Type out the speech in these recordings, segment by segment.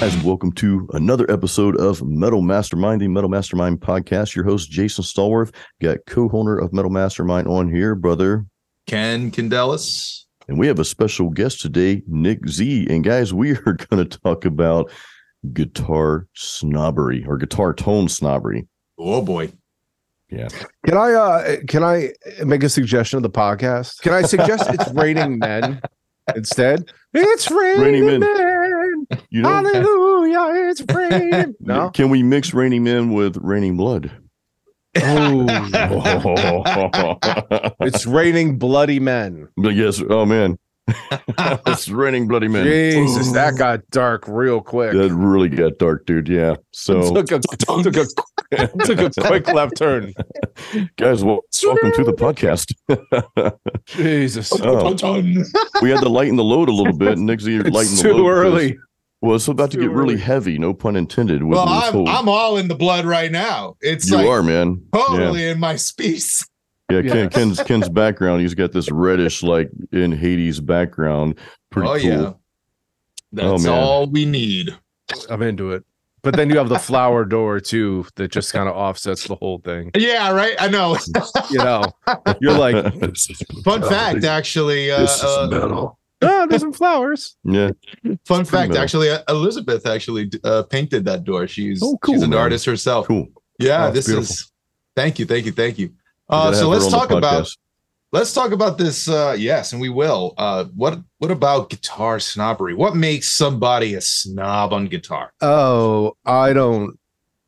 Guys, welcome to another episode of Metal Mastermind, the Metal Mastermind podcast. Your host, Jason Stallworth, got co-owner of Metal Mastermind on here, brother. Ken Candelas. And we have a special guest today, Nic Z. And guys, we are going to talk about guitar snobbery or guitar tone snobbery. Oh boy. Yeah. Can I uh can I make a suggestion of the podcast? Can I suggest it's raining men instead? It's raining, Raining Men. men. You know, Hallelujah, it's raining. No. can we mix Raining Men with Raining Blood? Oh, it's raining bloody men. But yes. Oh man, it's raining bloody men. Jesus, that got dark real quick. That really got dark, dude. Yeah. So, took a took a took a quick left turn. guys, well, welcome to the podcast. Jesus, Oh. we had to lighten the load a little bit. Nic Z lightened it's the load. too 'cause- early. Well, it's about to Too get really heavy. No pun intended. With Well, I'm whole- I'm all in the blood right now. It's you like are, man. totally in my space. Yeah, Ken, Yeah. Ken's Ken's background. He's got this reddish, like in Hades background. Pretty oh cool. yeah. That's man. all we need. I'm into it. But then you have the flower door too that just kind of offsets the whole thing. Yeah, right. I know. You know, you're like, Fun fact, actually. Uh, This is uh, metal. oh, there's some flowers. Yeah, fun pretty fact, metal. actually, uh, Elizabeth actually uh, painted that door. She's Oh, cool, she's an man. artist herself. cool. Yeah, Oh, this beautiful. is. Thank you, thank you, thank you. Uh, so let's talk about let's talk about this uh yes and we will uh what what about guitar snobbery what makes somebody a snob on guitar Oh, I don't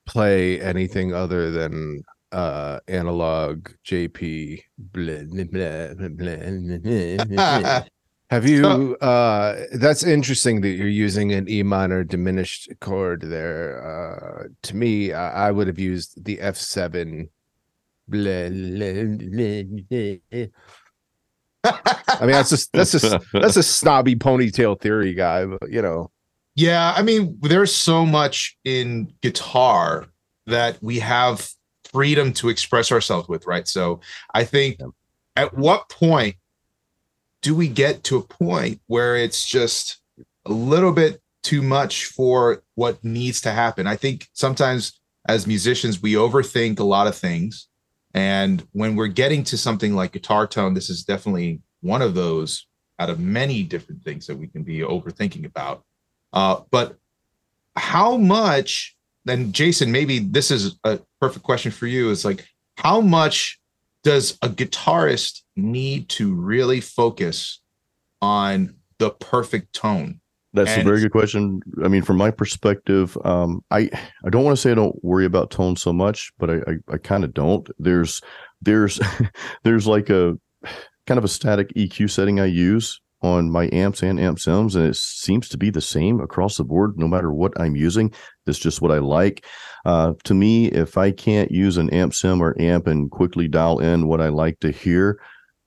play anything other than uh analog JP. Blah, blah, blah, blah, blah, blah. Have you uh that's interesting that you're using an E minor diminished chord there. Uh to me, I, I would have used the F7 blah, blah, blah, blah. I mean that's just that's just that's a snobby ponytail theory guy, but you know. yeah i mean there's so much in guitar that we have freedom to express ourselves with right so i think at what point do we get to a point where it's just a little bit too much for what needs to happen? I think sometimes as musicians we overthink a lot of things. And when we're getting to something like guitar tone this is definitely one of those out of many different things that we can be overthinking about. Uh, but how much then jason maybe this is a perfect question for you is like how much does a guitarist need to really focus on the perfect tone That's a very good question. I mean, from my perspective, um, I I don't want to say I don't worry about tone so much, but I I, I kind of don't. There's there's there's like a kind of a static EQ setting I use on my amps and amp sims, and it seems to be the same across the board, no matter what I'm using. That's just what I like. Uh, to me, if I can't use an amp sim or amp and quickly dial in what I like to hear,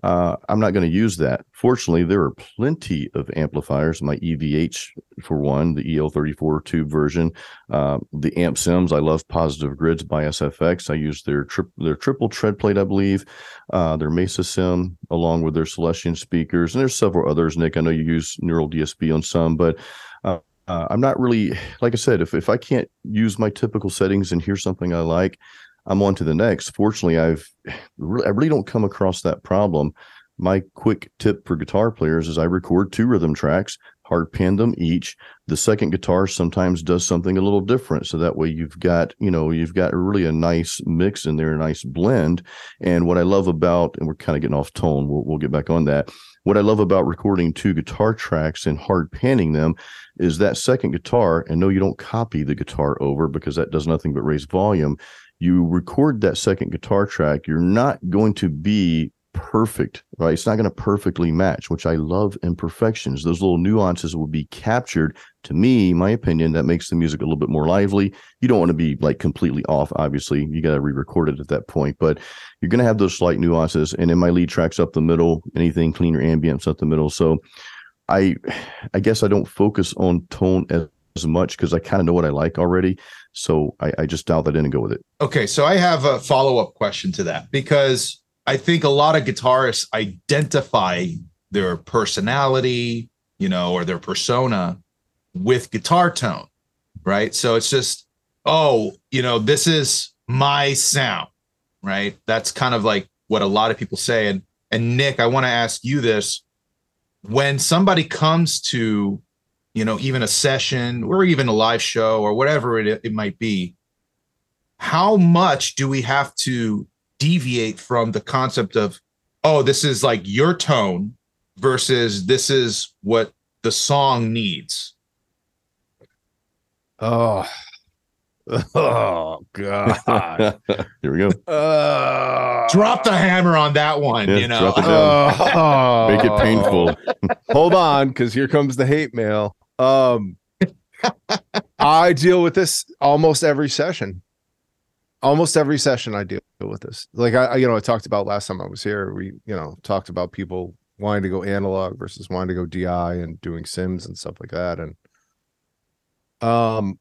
uh, I'm not going to use that. Fortunately, there are plenty of amplifiers. My EVH, for one, the EL34 tube version, uh, the amp sims. I love Positive Grids BIAS FX. I use their their triple tread plate, I believe, uh, their Mesa sim, along with their Celestion speakers, and there's several others. Nic, I know you use Neural DSP on some, but uh, uh, I'm not really like I said. If if I can't use my typical settings and hear something I like, I'm on to the next. Fortunately, I've really, I really don't come across that problem. My quick tip for guitar players is I record two rhythm tracks, hard pan them each. The second guitar sometimes does something a little different, so that way you've got you know you've got really a nice mix in there, a nice blend. And what I love about, and we're kind of getting off tone, we'll we'll get back on that. What I love about recording two guitar tracks and hard panning them is that second guitar, and no, you don't copy the guitar over because that does nothing but raise volume you record that second guitar track, you're not going to be perfect, right? It's not going to perfectly match, which I love imperfections. Those little nuances will be captured. To me, my opinion, that makes the music a little bit more lively. You don't want to be like completely off, obviously. You got to re record it at that point, but you're going to have those slight nuances. And in my lead tracks up the middle, anything cleaner ambience up the middle. So I, I guess I don't focus on tone as, as much because I kind of know what I like already. So I, I just dial that in and go with it. Okay, so I have a follow up question to that because I think a lot of guitarists identify their personality, you know, or their persona with guitar tone. right? So it's just, oh, you know, this is my sound, right? That's kind of like what a lot of people say. And and Nic, I want to ask you this: when somebody comes to, you know, even a session or even a live show or whatever it, it might be, how much do we have to deviate from the concept of, oh, this is like your tone versus this is what the song needs? Oh, oh God! Here we go. Uh, Drop the hammer on that one, Yeah, you know. drop it down. Oh. Make it painful. Hold on, because here comes the hate mail. Um, I deal with this almost every session. Almost every session, I deal with this. Like I, you know, I talked about last time I was here. We, you know, talked about people wanting to go analog versus wanting to go DI and doing Sims and stuff like that. And um,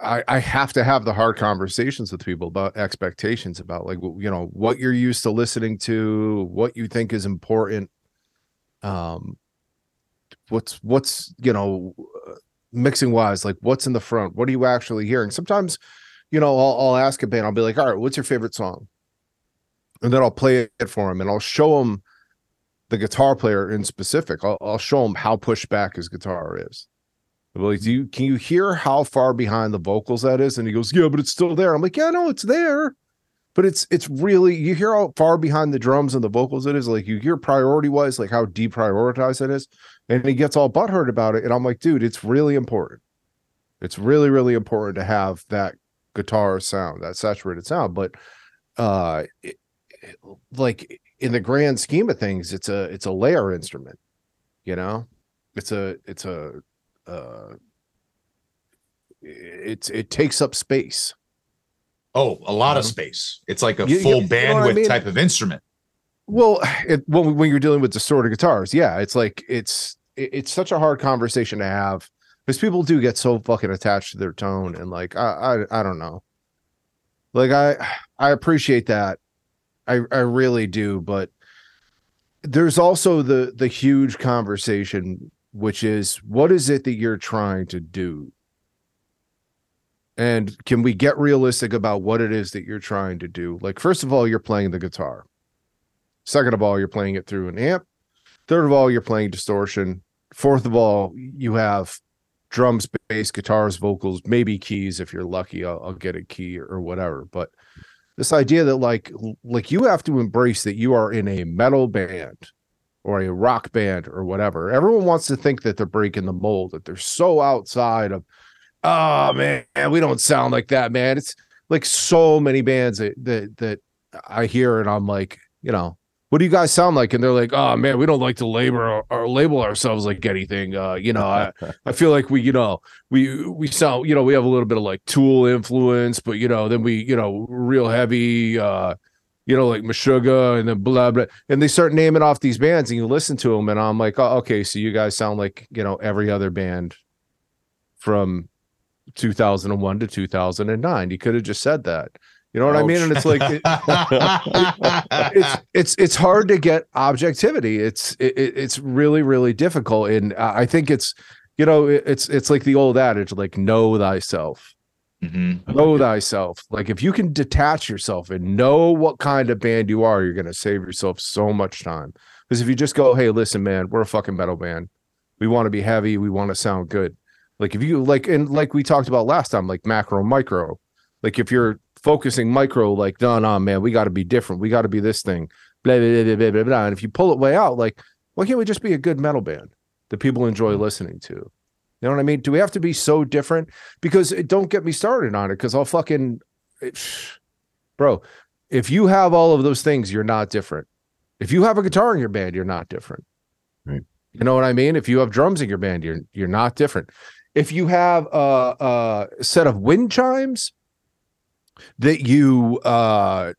I, I have to have the hard conversations with people about expectations, about like you know what you're used to listening to, what you think is important. Um, what's what's you know mixing wise like what's in the front? What are you actually hearing? Sometimes you know I'll, I'll ask a band i'll be like all right what's your favorite song? And then i'll play it for him and i'll show him the guitar player in specific. I'll, I'll show him how pushed back his guitar is. I'll like do you can you hear how far behind the vocals that is? And he goes yeah but it's still there. I'm like yeah no it's there but it's it's really you hear how far behind the drums and the vocals it is? Like you hear priority wise like how deprioritized it is and he gets all butthurt about it and i'm like dude it's really important it's really really important to have that guitar sound that saturated sound but uh it, it- like in the grand scheme of things it's a it's a layer instrument you know it's a it's a uh it's it takes up space Oh, a lot of Mhm. space. It's like a You- you- full you know bandwidth I mean? type of instrument. Well, it, when when you're dealing with distorted guitars, yeah, it's like it's it- it's such a hard conversation to have because people do get so fucking attached to their tone and like I I, I don't know, like I I appreciate that, I I really do, but there's also the the huge conversation which is what is it that you're trying to do? And can we get realistic about what it is that you're trying to do? Like first of all you're playing the guitar Second of all, you're playing it through an amp. Third of all, you're playing distortion. Fourth of all, you have drums, bass, guitars, vocals, maybe keys. If you're lucky, I'll, I'll get a key or, whatever. But this idea that like like you have to embrace that you are in a metal band or a rock band or whatever. Everyone wants to think that they're breaking the mold, that they're so outside of, oh man, we don't sound like that, man. It's like so many bands that that, that I hear and I'm like, you know, what do you guys sound like? And they're like, oh man, we don't like to label or, label ourselves like anything. Uh, you know, I, I feel like we, you know, we we sound, you know, we have a little bit of like tool influence, but you know, then we, you know, real heavy, uh, you know, like Meshuggah and then blah blah. And they start naming off these bands, and you listen to them, and I'm like, oh, okay, so you guys sound like you know every other band from 2001 to 2009. You could have just said that. You know what I mean? And it's like it, it's it's it's hard to get objectivity. It's it, it- it's really really difficult, and I think it's you know it's it's like the old adage like know thyself, Mhm. know thyself. Like if you can detach yourself and know what kind of band you are, you're gonna save yourself so much time. Because if you just go, hey, listen, man, we're a fucking metal band. We want to be heavy. We want to sound good. Like if you like and like we talked about last time, like macro micro. Like if you're focusing micro, like no, no, man, we got to be different. We got to be this thing. Blah, blah, blah, blah, blah, blah. And if you pull it way out, like why can't we just be a good metal band that people enjoy mm-hmm. listening to? You know what I mean? Do we have to be so different? Because it, don't get me started on it. Because I'll fucking, eh, it, bro. If you have all of those things, you're not different. If you have a guitar in your band, you're not different. Right. You know what I mean? If you have drums in your band, you're you're not different. If you have a, a set of wind chimes that you uh,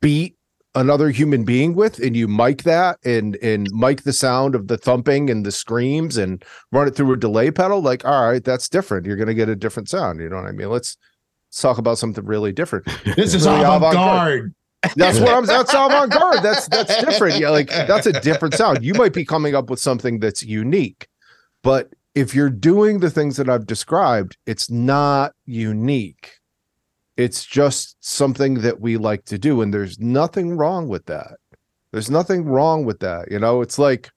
beat another human being with, and you mic that and and mic the sound of the thumping and the screams and run it through a delay pedal, like all right, that's different. You're gonna get a different sound. You know what I mean? Let's let's talk about something really different. This is Really avant avant-garde. garde. That's what I'm. That's avant garde. That's that's different. Yeah, like that's a different sound. You might be coming up with something that's unique, but if you're doing the things that I've described, it's not unique. It's just something that we like to do. And there's nothing wrong with that. There's nothing wrong with that. You know, it's like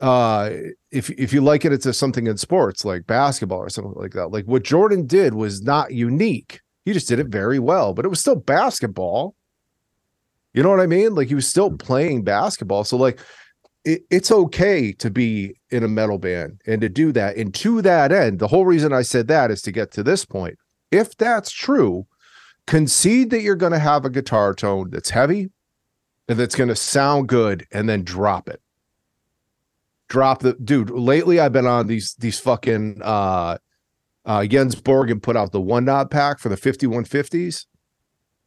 uh if if you like it, it's a, something in sports like basketball or something like that. Like what Jordan did was not unique. He just did it very well, but it was still basketball. You know what I mean? Like he was still playing basketball. So like it, it's okay to be in a metal band and to do that. And to that end, the whole reason I said that is to get to this point. If that's true, concede that you're going to have a guitar tone that's heavy and that's going to sound good and then drop it. Drop the dude. Lately, I've been on these these fucking uh uh Jens Bogren put out the one knob pack for the 5150s.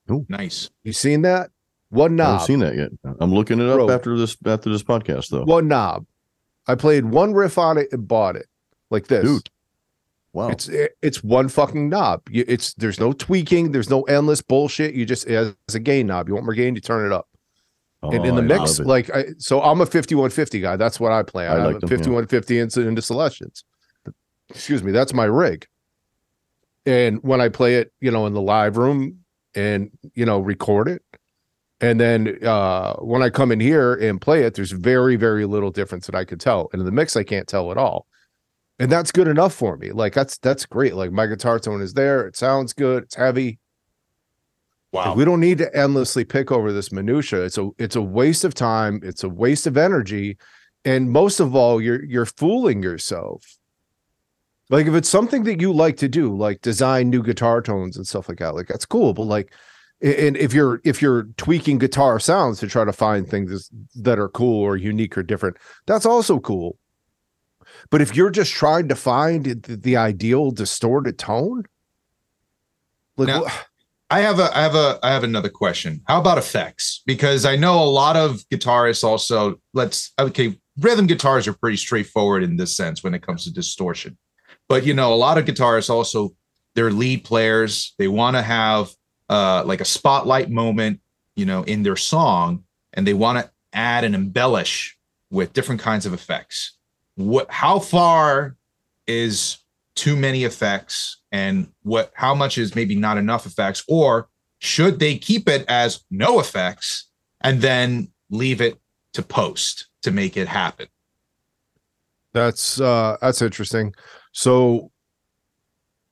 oh Nice. You seen that? One knob I knob. haven't seen that yet. I'm looking it up Bro. after this after this podcast though. one knob. I played one riff on it and bought it like this. Dude. Wow. It's it's one fucking knob. It's there's no tweaking. There's no endless bullshit. You just as a gain knob. You want more gain, you turn it up. and in Oh, the I mix, like I, so, I'm a 5150 guy. That's what I play. I, I like a them, yeah. 5150 into, into Celestions. Excuse me, that's my rig. And when I play it, you know, in the live room and you know record it, and then uh when I come in here and play it, there's very very little difference that I could tell. And in the mix, I can't tell at all. And that's good enough for me. Like that's that's great. Like my guitar tone is there. It sounds good. It's heavy. Like, Wow. we don't need to endlessly pick over this minutia. It's a it's a waste of time. It's a waste of energy, and most of all, you're you're fooling yourself. Like if it's something that you like to do, like design new guitar tones and stuff like that, like that's cool. But like, and if you're if you're tweaking guitar sounds to try to find things that are cool or unique or different, that's also cool. But if you're just trying to find the, the ideal distorted tone, like Now- I have a I have a I have another question. How about effects? Because I know a lot of guitarists also let's okay, rhythm guitars are pretty straightforward in this sense when it comes to distortion. But you know, a lot of guitarists also they're lead players. They want to have uh like a spotlight moment, you know, in their song and they want to add and embellish with different kinds of effects. What how far is too many effects and what how much is maybe not enough effects or should they keep it as no effects and then leave it to post to make it happen That's uh that's interesting. So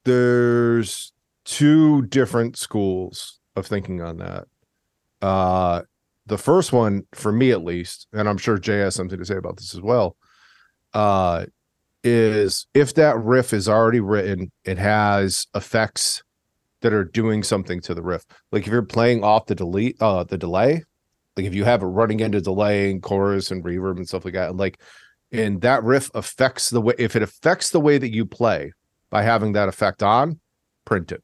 there's two different schools of thinking on that. Uh the first one for me at least, and I'm sure Jay has something to say about this as well. Uh is if that riff is already written, it has effects that are doing something to the riff. Like if you're playing off the delete uh the delay, like if you have it running into delay and chorus and reverb and stuff like that, like and that riff affects the way if it affects the way that you play by having that effect on print it.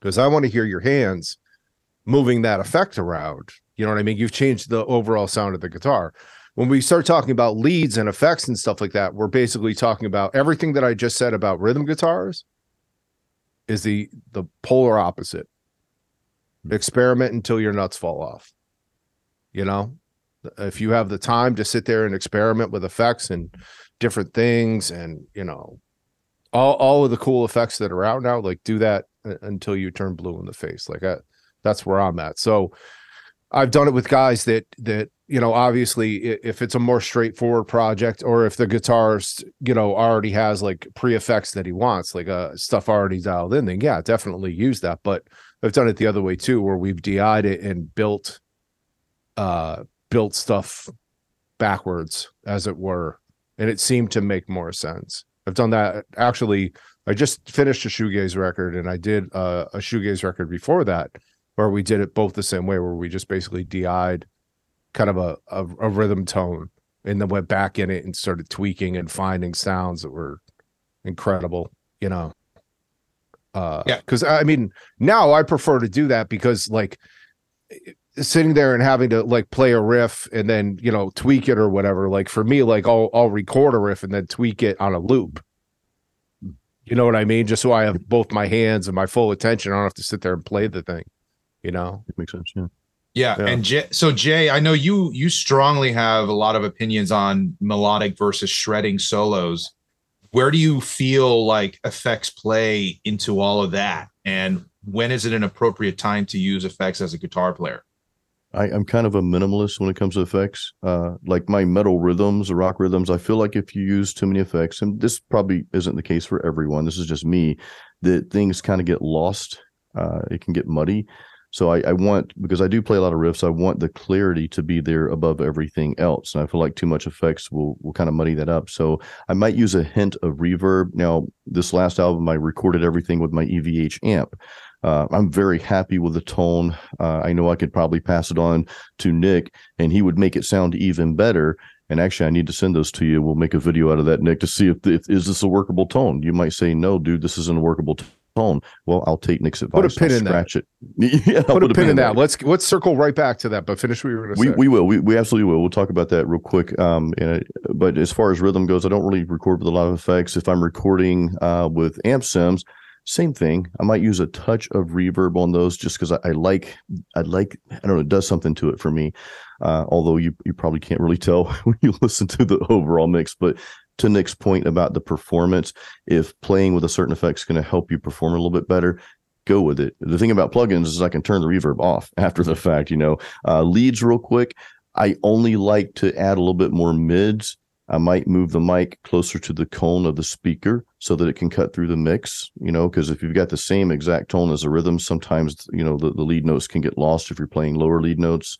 Because i want to hear your hands moving that effect around. You know what i mean? You've changed the overall sound of the guitar when we start talking about leads and effects and stuff like that we're basically talking about everything that i just said about rhythm guitars is the the polar opposite. Experiment until your nuts fall off. You know if you have the time to sit there and experiment with effects and different things and you know all all of the cool effects that are out now like do that until you turn blue in the face. Like I, that's where i'm at. So i've done it with guys that that you know obviously if it's a more straightforward project or if the guitarist you know already has like pre-effects that he wants like uh stuff already dialed in then yeah definitely use that. But i've done it the other way too where we've di'd it and built uh built stuff backwards as it were and it seemed to make more sense. I've done that actually i just finished a shoegaze record and i did uh, a shoegaze record before that where we did it both the same way where we just basically di'd kind of a, a, a rhythm tone and then went back in it and started tweaking and finding sounds that were incredible you know uh Yeah. because i mean now i prefer to do that because like sitting there and having to like play a riff and then you know tweak it or whatever like for me like i'll i'll record a riff and then tweak it on a loop you know what i mean just so i have both my hands and my full attention i don't have to sit there and play the thing you know It makes sense. Yeah. Yeah, Yeah. and Jay, so jay i know you you strongly have a lot of opinions on melodic versus shredding solos where do you feel like effects play into all of that and when is it an appropriate time to use effects as a guitar player I, am kind of a minimalist when it comes to effects. Uh, like my metal rhythms, rock rhythms, I feel like if you use too many effects, and this probably isn't the case for everyone, this is just me, that things kind of get lost. Uh, it can get muddy. So I, I, want because I do play a lot of riffs, I want the clarity to be there above everything else. And I feel like too much effects will will kind of muddy that up. So I might use a hint of reverb. Now, this last album I recorded everything with my EVH amp. Uh, I'm very happy with the tone. Uh, I know I could probably pass it on to Nic, and he would make it sound even better. And actually, I need to send those to you. We'll make a video out of that, Nic, to see if, if is this a workable tone. You might say, "No, dude, this isn't a workable tone." Well, I'll take Nic's advice. Put a pin I'll in scratch that. it. yeah, put, a, pin, in that. that. Let's let's circle right back to that. But finish what you were going to we, say. We will. We, we absolutely will. We'll talk about that real quick. Um, and, but as far as rhythm goes, I don't really record with a lot of effects. If I'm recording uh, with amp sims, same thing. I might use a touch of reverb on those just because I, I, like, I like, I don't know, it does something to it for me. Uh, although you, you probably can't really tell when you listen to the overall mix. But to Nic's point about the performance, if playing with a certain effect is going to help you perform a little bit better, go with it. The thing about plugins is I can turn the reverb off after the fact, you know. Uh, leads real quick. I only like to add a little bit more mids I might move the mic closer to the cone of the speaker so that it can cut through the mix, you know, because if you've got the same exact tone as a rhythm, sometimes, you know, the, the lead notes can get lost if you're playing lower lead notes.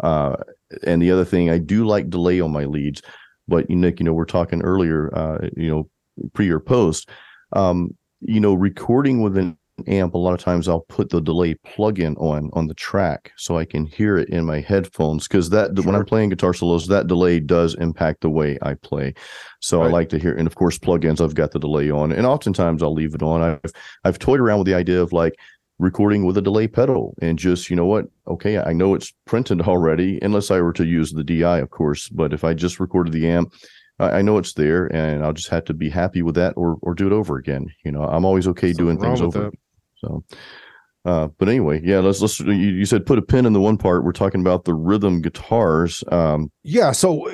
Uh, and the other thing, I do like delay on my leads, but Nic, you know, we're talking earlier, uh, you know, pre or post, um, you know, recording with an amp, a lot of times I'll put the delay plug-in on on the track so I can hear it in my headphones because that sure. when I'm playing guitar solos, that delay does impact the way I play. So right. I like to hear, and of course, plugins I've got the delay on, and oftentimes I'll leave it on. I've I've toyed around with the idea of like recording with a delay pedal and just you know what okay i know it's printed already unless i were to use the di of course but if i just recorded the amp I, know it's there, and I'll just have to be happy with that, or or do it over again. You know, I'm always okay Something doing things over. That. So, uh, but anyway, yeah, let's let's. You, you, said put a pin in the one part. We're talking about the rhythm guitars. Um, yeah. So,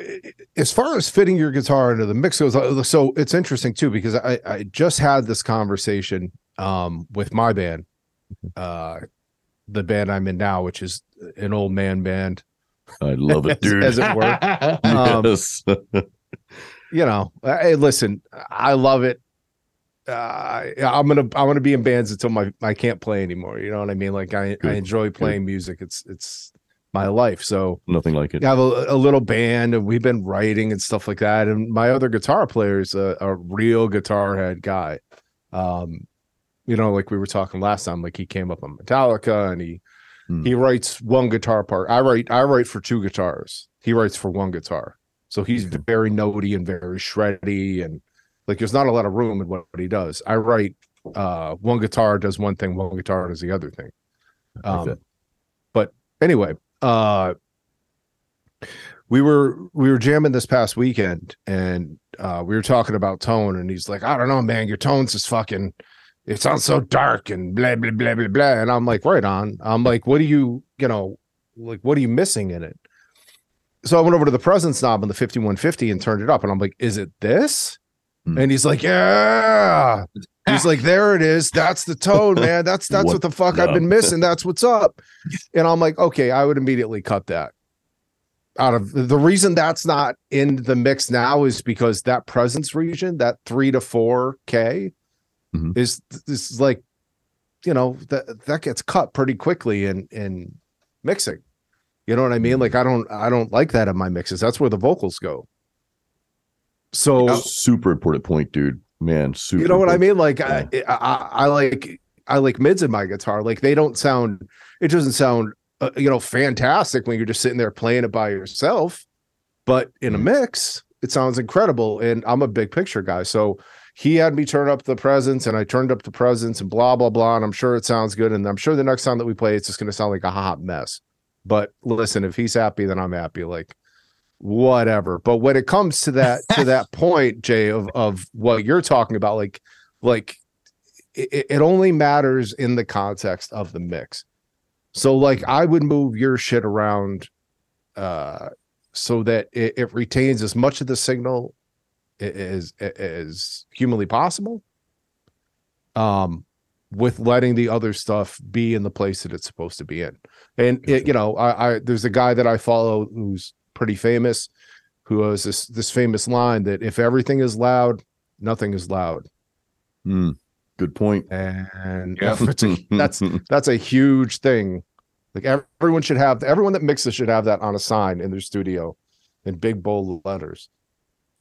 as far as fitting your guitar into the mix goes, uh, so it's interesting too because I I just had this conversation um, with my band. Uh, the band I'm in now, which is an old man band. I love it, dude. as, as it were. Um, yes. you know, hey, listen, I love it uh, I'm gonna I'm gonna be in bands until my I can't play anymore. You know what I mean? Like I, Good. I enjoy playing Good. music. It's it's my life. So nothing like it. I have a, a, little band and we've been writing and stuff like that. And my other guitar player is a, a real guitar head guy. Um, you know, like we were talking last time, like he came up on Metallica and he hmm. he writes one guitar part. I write I write for two guitars. He writes for one guitar. So he's very notey and very shreddy and like there's not a lot of room in what, what he does. I write uh one guitar does one thing, one guitar does the other thing. Um, but anyway, uh we were we were jamming this past weekend and uh we were talking about tone and he's like, I don't know, man, your tone's just fucking it sounds so dark and blah blah blah blah blah. And I'm like, right on. I'm like, what do you, you know, like what are you missing in it? So I went over to the presence knob on the 5150 and turned it up and I'm like, is it this? Mm. And he's like, Yeah. He's like, There it is. That's the tone, man. That's that's what, what the fuck I've been missing. That's what's up. And I'm like, okay, I would immediately cut that. Out of the reason that's not in the mix now is because that presence region, that three to four K, mm-hmm. is is like, you know, that that gets cut pretty quickly in in mixing. You know what I mean? Like I don't I don't like that in my mixes. That's where the vocals go. So super important point, dude. Man, super. You know what I mean? Like yeah. I, I, I like I like mids in my guitar. Like they don't sound. It doesn't sound uh, you know fantastic when you're just sitting there playing it by yourself, but in a mm-hmm. mix, it sounds incredible. And I'm a big picture guy, so he had me turn up the presence and I turned up the presence and blah blah blah. And I'm sure it sounds good. And I'm sure the next time that we play, it's just going to sound like a hot mess. But listen, if he's happy, then I'm happy. Like whatever. But when it comes to that to that point, Jay, of of what you're talking about, like like it, it only matters in the context of the mix. So like I would move your shit around uh so that it, it retains as much of the signal as as humanly possible. Um, with letting the other stuff be in the place that it's supposed to be in. And it, you know, I, I there's a guy that I follow who's pretty famous, who has this this famous line that if everything is loud, nothing is loud. Hmm. good. And Yeah. that's a, that's that's a huge thing. Like everyone should have everyone that mixes should have that on a sign in their studio in big bold letters.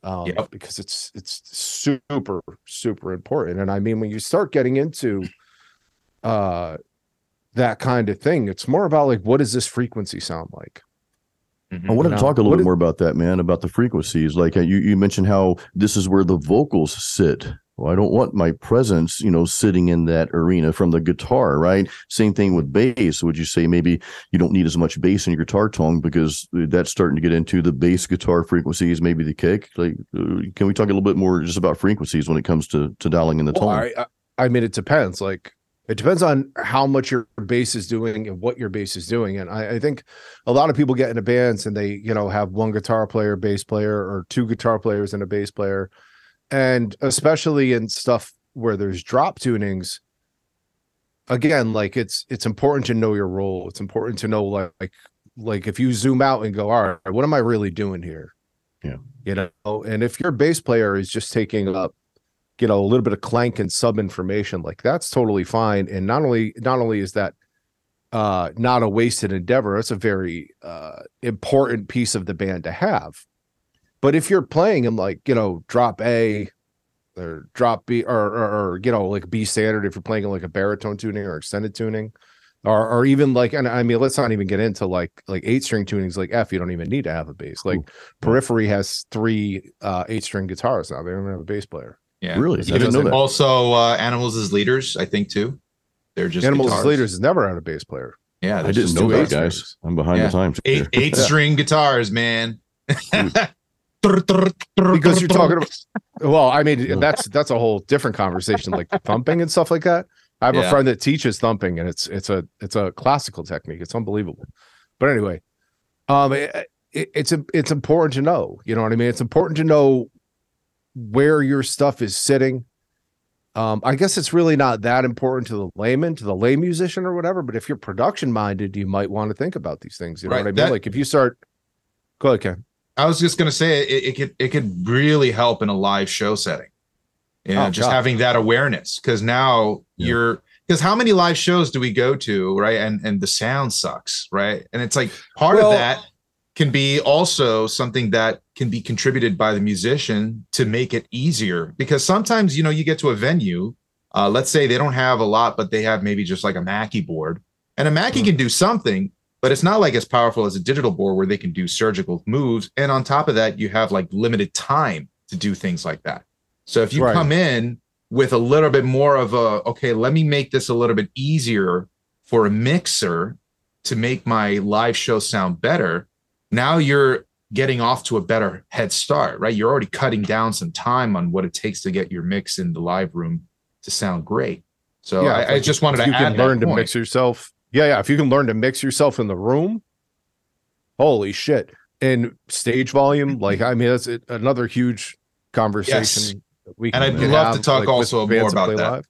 Um, Yep. because it's it's super super important. And I mean when you start getting into uh that kind of thing, it's more about like what does this frequency sound like? Mhm. I wanted Now, to talk a little what bit is- more about that, man, about the frequencies. Like uh, you, you mentioned how this is where the vocals sit. Well, I don't want my presence, you know, sitting in that arena from the guitar, right? Same thing with bass. Would you say maybe you don't need as much bass in your guitar tone because that's starting to get into the bass guitar frequencies, maybe the kick? Like, uh, can we talk a little bit more just about frequencies when it comes to to dialing in the Well, tone? I, I I mean, it depends. Like, it depends on how much your bass is doing and what your bass is doing. And I, I think a lot of people get into bands and they, you know, have one guitar player, bass player, or two guitar players and a bass player. And especially in stuff where there's drop tunings, again, like it's it's important to know your role. It's important to know like like, like if you zoom out and go, all right, what am I really doing here? Yeah. You know, and if your bass player is just taking up you know a little bit of clank and sub information like that's totally fine and not only not only is that uh not a wasted endeavor it's a very uh important piece of the band to have but if you're playing in like you know drop a or drop b or, or, or you know like b standard if you're playing in like a baritone tuning or extended tuning or or even like and i mean let's not even get into like like eight string tunings like f you don't even need to have a bass like periphery has three uh eight string guitars now they don't have a bass player Yeah. Really? I Even didn't know that. Also, uh, animals as leaders, I think too. They're just Animals guitars. as leaders has never had a bass player. Yeah, I they're didn't just know two that, guys. strings. I'm behind Yeah. the times. eight here. eight string guitars, man. Because you're talking about well, I mean that's that's a whole different conversation, like thumping and stuff like that. I have Yeah. a friend that teaches thumping, and it's it's a it's a classical technique. It's unbelievable. But anyway, um, it, it, it's it's important to know. You know what I mean? It's important to know where your stuff is sitting. Um, I guess it's really not that important to the layman, to the lay musician or whatever. But if you're production minded, you might want to think about these things. You know Right, what I mean? that- like if you start, go ahead, Ken. I was just gonna say it, it could it could really help in a live show setting. You know, Oh, just God. having that awareness because now Yeah. you're because how many live shows do we go to, right? And and the sound sucks, right? And it's like part Well- of that can be also something that can be contributed by the musician to make it easier because sometimes you know you get to a venue uh, let's say they don't have a lot but they have maybe just like a mackie board and a mackie Mhm. can do something but it's not like as powerful as a digital board where they can do surgical moves and on top of that you have like limited time to do things like that so if you Right. come in with a little bit more of a okay let me make this a little bit easier for a mixer to make my live show sound better now you're getting off to a better head start, right? You're already cutting down some time on what it takes to get your mix in the live room to sound great. So Yeah, I, I just wanted to you add can learn to mix yourself. Yeah, yeah. If you can learn to mix yourself in the room, holy shit! And stage volume, like I mean, that's it- another huge conversation. that We And I'd love to talk with also more about that.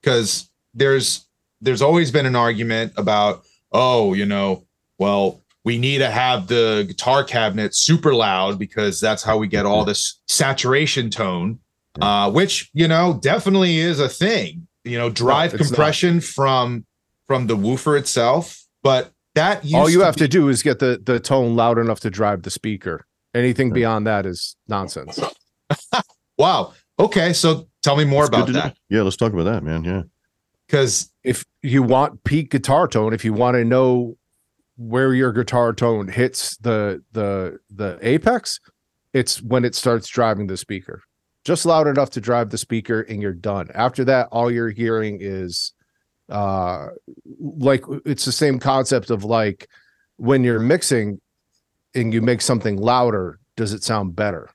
because there's there's always been an argument about oh you know well we need to have the guitar cabinet super loud because that's how we get all this saturation tone uh which you know definitely is a thing you know drive not. compression from from the woofer itself but that All you to have be- to do is get the the tone loud enough to drive the speaker. Anything Right. beyond that is nonsense. wow okay so tell me more It's about to know. that Yeah, let's talk about that, man. Yeah. because if you want peak guitar tone, if you want to know where your guitar tone hits the the the apex, it's when it starts driving the speaker. Just loud enough to drive the speaker and you're done. After that, all you're hearing is uh like it's the same concept of like when you're mixing and you make something louder, does it sound better?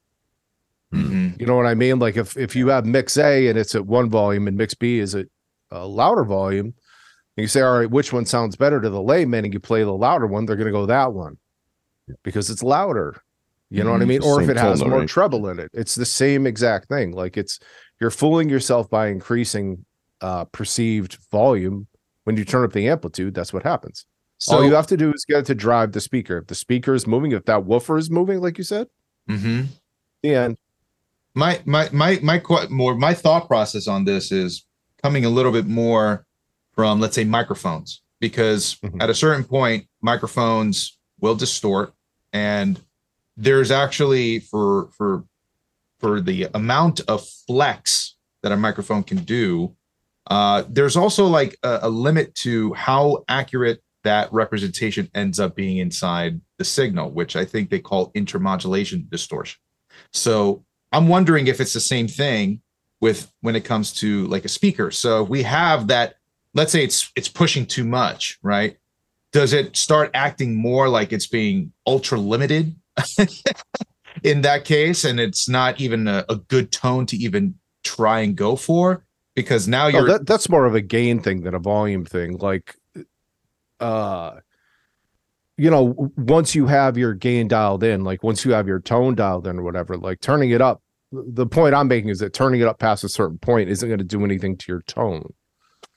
Mhm. You know what I mean? Like if if you have mix A and it's at one volume and mix B is at a louder volume, and you say, all right, which one sounds better to the layman, and you play the louder one, they're going to go that one because it's louder. You know what I Mhm. mean? Or if it has more right? treble in it, it's the same exact thing. Like it's you're fooling yourself by increasing uh perceived volume. When you turn up the amplitude, that's what happens. So All you have to do is get it to drive the speaker. If the speaker is moving, if that woofer is moving, like you said, mm-hmm. the end. my my my my qu- more my thought process on this is coming a little bit more from let's say microphones because Mhm. at a certain point microphones will distort and there's actually for for for the amount of flex that a microphone can do uh there's also like a, a limit to how accurate that representation ends up being inside the signal which i think they call intermodulation distortion so I'm wondering if it's the same thing with when it comes to like a speaker. So if we have that, let's say it's it's pushing too much, right? Does it start acting more like it's being ultra limited in that case, and it's not even a, a good tone to even try and go for? Because now Oh, you're that, that's more of a gain thing than a volume thing. Like, uh, you know, once you have your gain dialed in, like once you have your tone dialed in or whatever, like turning it up. The point I'm making is that turning it up past a certain point isn't going to do anything to your tone.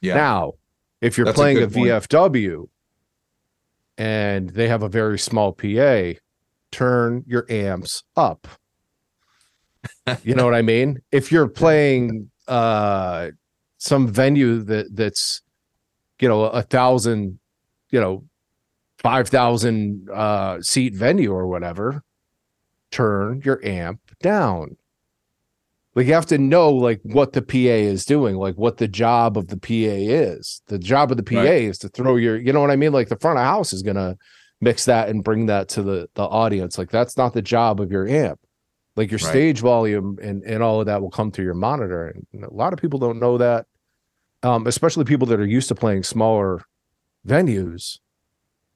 yeah, Now, if you're That's playing a, point. VFW and they have a very small PA, turn your amps up. you know what I mean? If you're playing uh some venue that that's you know a thousand, you know, five thousand uh seat venue or whatever, turn your amp down. Like you have to know like what the PA is doing, like what the job of the PA is. The job of the PA Right. is to throw your, you know what I mean? Like the front of house is gonna mix that and bring that to the the audience. Like that's not the job of your amp. Like your Right. stage volume and and all of that will come through your monitor. And a lot of people don't know that. Um, especially people that are used to playing smaller venues.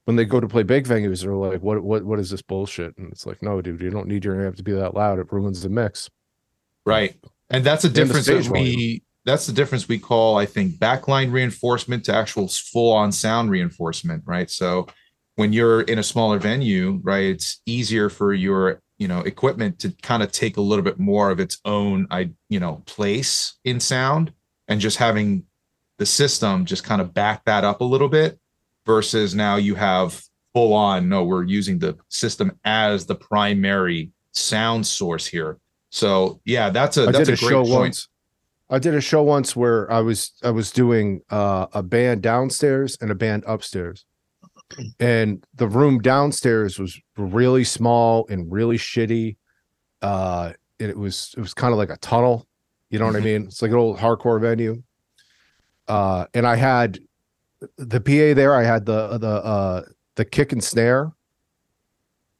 When they go to play big venues, they're like, "What? What? What is this bullshit?" And it's like, "No, dude, you don't need your amp to be that loud. It ruins the mix." Right. And that's a difference that we that's the difference we call, I think, backline reinforcement to actual full on sound reinforcement, right? So when you're in a smaller venue, right, it's easier for your, you know, equipment to kind of take a little bit more of its own I, you know, place in sound and just having the system just kind of back that up a little bit versus now you have full on no we're using the system as the primary sound source here so yeah, that's a I that's a, a, great show point. once. I did a show once where I was I was doing uh, a band downstairs and a band upstairs, and the room downstairs was really small and really shitty. Uh, it was it was kind of like a tunnel, you know what I Mhm. mean? It's like an old hardcore venue. Uh, and I had the PA there. I had the the uh, the kick and snare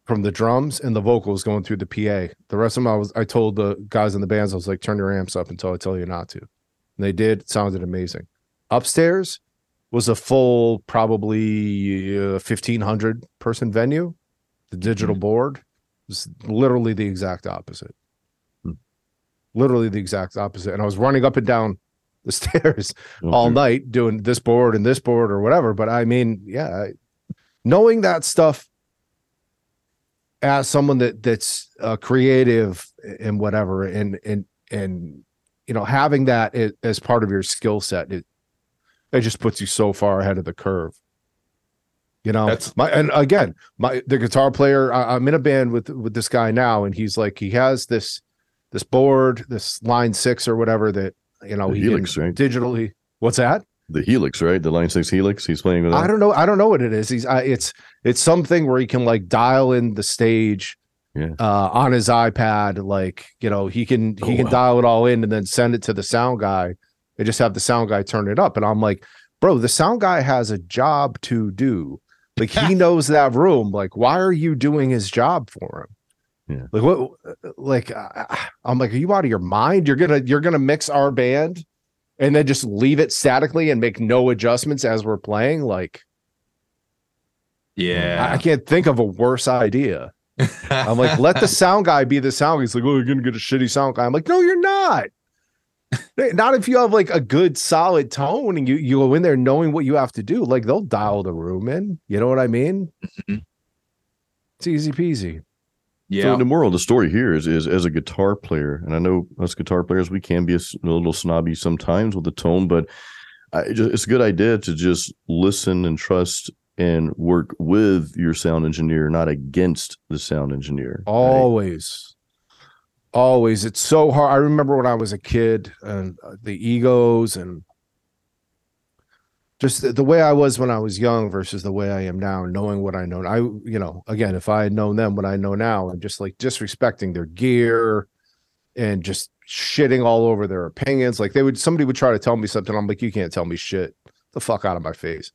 from the drums and the vocals going through the PA. The rest of them, I was I told the guys in the bands, I was like, turn your amps up until I tell you not to. And they did. It sounded amazing. Upstairs was a full, probably uh, fifteen hundred person venue. The digital board was literally the exact opposite. Hmm. Literally the exact opposite. And I was running up and down the stairs Oh, all night doing this board and this board or whatever. But I mean, yeah, I- knowing that stuff as someone that that's uh, creative and whatever, and and and you know, having that as part of your skill set, it it just puts you so far ahead of the curve. You know, That's- my and again, my the guitar player. I, I'm in a band with with this guy now, and he's like, he has this this board, this line six or whatever that you know The he Helix, right? digitally. What's that? The Helix, right? The Line Six Helix. He's playing with that. I don't know. I don't know what it is. He's uh, it's it's something where he can like dial in the stage Yeah. uh on his iPad like you know he can he Oh, can wow. dial it all in and then send it to the sound guy and just have the sound guy turn it up and I'm like bro the sound guy has a job to do like he knows that room like why are you doing his job for him Yeah. like what like uh, I'm like are you out of your mind you're gonna you're gonna mix our band and then just leave it statically and make no adjustments as we're playing like I, I can't think of a worse idea. I'm like, let the sound guy be the sound. guy. He's like, oh, you're gonna get a shitty sound guy. I'm like, no, you're not. Not if you have like a good solid tone and you you go in there knowing what you have to do. Like they'll dial the room in. You know what I mean? Mhm. It's easy peasy. Yeah. So the moral of the story here is, is as a guitar player, and I know us guitar players, we can be a little snobby sometimes with the tone, but I, it's a good idea to just listen and trust and work with your sound engineer, not against the sound engineer. right? Always. It's so hard. I remember when I was a kid and uh, the egos and just the, the way I was when I was young versus the way I am now, knowing what I know. I, you know, again, if I had known them what I know now, and just like disrespecting their gear and just shitting all over their opinions. Like they would, somebody would try to tell me something. I'm like, you can't tell me shit. The fuck out of my face.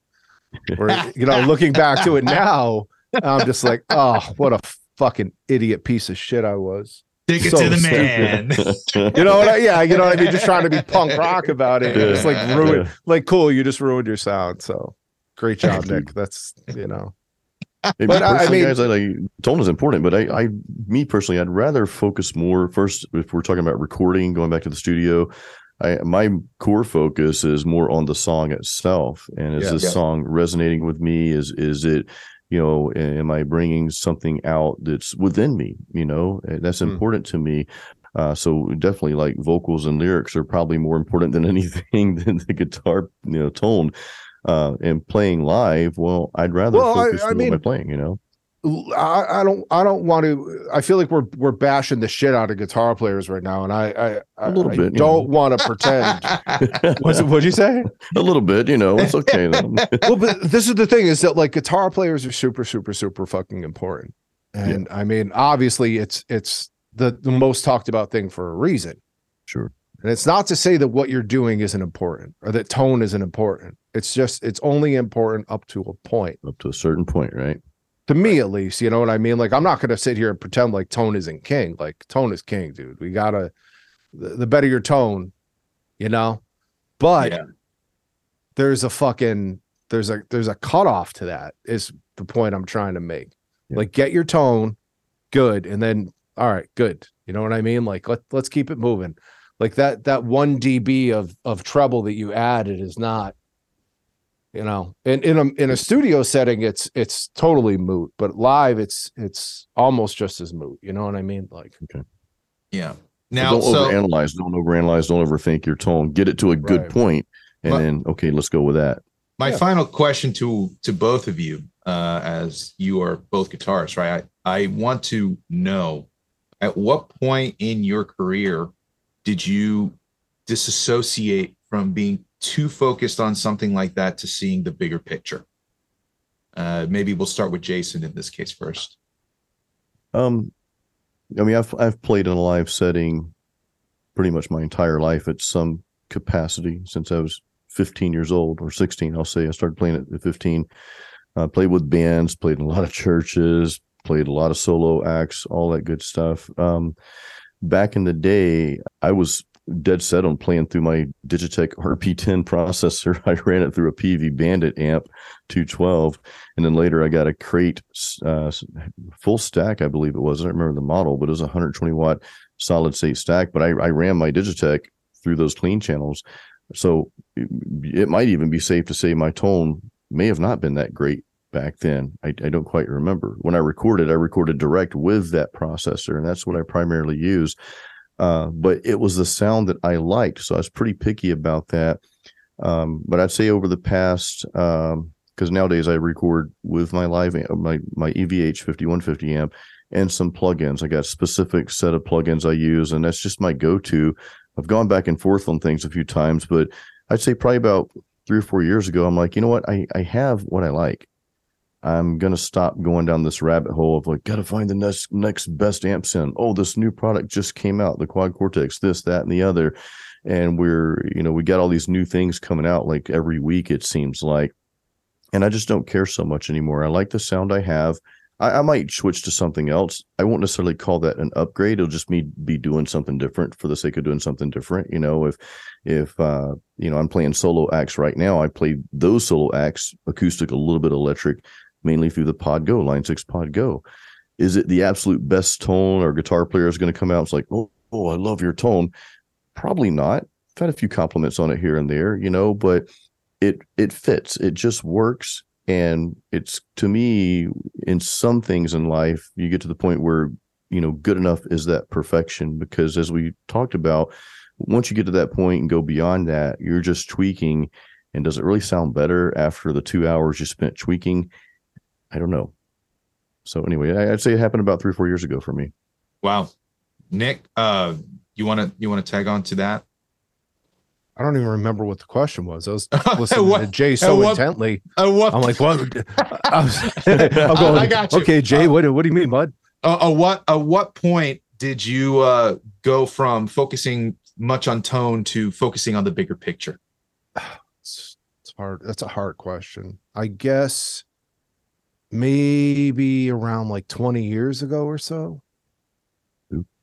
Or, you know, looking back to it now, I'm just like, oh, what a fucking idiot piece of shit I was. Take it So to the man. You know what? I, yeah, you know what I mean. Just trying to be punk rock about it. Yeah. It's like ruin. Yeah. Like cool, you just ruined your sound. So great job, Thank. Nic. That's you know. Hey, But me I- I mean- guys, I like tone is important, but I, I, me personally, I'd rather focus more first if we're talking about recording, going back to the studio. I, my core focus is more on the song itself, and is Yeah. this Yeah. song resonating with me? Is is it, you know, am I bringing something out that's within me? You know, that's Hmm. important to me. Uh, so definitely, like vocals and lyrics are probably more important than anything than the guitar, you know, tone. Uh, and playing live, well, I'd rather Well, I- focus I on mean- my playing. You know. I, I don't I don't want to I feel like we're we're bashing the shit out of guitar players right now and I I, I, A little I bit, don't know. want to pretend what's what'd you say a little bit, you know, it's okay though. well but this is the thing is that like guitar players are super super super fucking important and I mean obviously it's it's the the most talked about thing for a reason sure. and it's not to say that what you're doing isn't important or that tone isn't important it's just it's only important up to a point Up to a certain point, right? To me at least you know what i mean? Like i'm not going to sit here and pretend like tone isn't king. Like tone is king dude. We gotta the, the better your tone you know? But Yeah. there's a fucking there's a there's a cutoff to that is the point i'm trying to make. Yeah. like get your tone good and then all right good. You know what i mean? Like let, let's keep it moving. Like that that 1 db of of treble that you added is not you know in in a in a studio setting it's it's totally moot but live it's it's almost just as moot you know what i mean like yeah. So Now, don't so overanalyze, don't overanalyze, don't overthink your tone. Get it to a good Right. point, and But- then okay, let's go with that. my Yeah. final question to to both of you, uh, as you are both guitarists, right? I, I want to know at what point in your career did you disassociate from being too focused on something like that to seeing the bigger picture? Uh, maybe we'll start with Jason in this case first. Um, I mean, I've I've played in a live setting pretty much my entire life at some capacity since I was 15 years old or 16. I'll say I started playing at 15. Uh, played with bands, played in a lot of churches, played a lot of solo acts, all that good stuff. Um, back in the day, I was dead set on playing through my Digitech RP10 processor. I ran it through a Peavey Bandit amp 212, and then later I got a crate uh, full stack, I believe it was. I don't remember the model, but it was a 120 watt solid state stack. But I, I ran my Digitech through those clean channels. So it, it might even be safe to say my tone may have not been that great back then. I, I don't quite remember. When I recorded, I recorded direct with that processor, and that's what I primarily use. Uh, but it was the sound that I liked. So I was pretty picky about that. Um, but I'd say over the past, um, because nowadays I record with my live amp, my my E EVH 5150 amp and some plugins. I got a specific set of plugins I use, and that's just my go-to. I've gone back and forth on things a few times, but I'd say probably about three or four years ago, I'm like, you know what? I I have what I like. I'm gonna stop going down this rabbit hole of like, gotta find the next next best amp sound. Oh, this new product just came out, the Quad Cortex, this, that, and the other. And we're, you know, we got all these new things coming out like every week, it seems like and I just don't care so much anymore. I like the sound I have. I, I might switch to something else. I won't necessarily call that an upgrade. It'll just me be doing something different for the sake of doing something different. You know, if if uh, you know I'm playing solo acts right now, I play those solo acts acoustic, a little bit electric, mainly through the Pod Go Line Six Pod Go. Is it the absolute best tone? Or guitar player is going to come out? It's like, oh, oh, I love your tone. Probably not. I've had a few compliments on it here and there, you know, but it it fits it just works and it's to me in some things in life you get to the point where you know good enough is that perfection because as we talked about once you get to that point and go beyond that you're just tweaking and does it really sound better after the two hours you spent tweaking i don't know so anyway i'd say it happened about three or four years ago for me Wow. Nic, uh, you want to you want to tag on to that? I don't even remember what the question was. I was listening What- to Jay so what- intently. Uh, what I'm like, what? I was, I'm going, I got you. Okay, Jay, Uh, what, what do you mean, bud? uh, uh, what at what point did you uh, go from focusing much on tone to focusing on the bigger picture? It's, it's hard. That's a hard question. I guess maybe around like 20 years ago or so.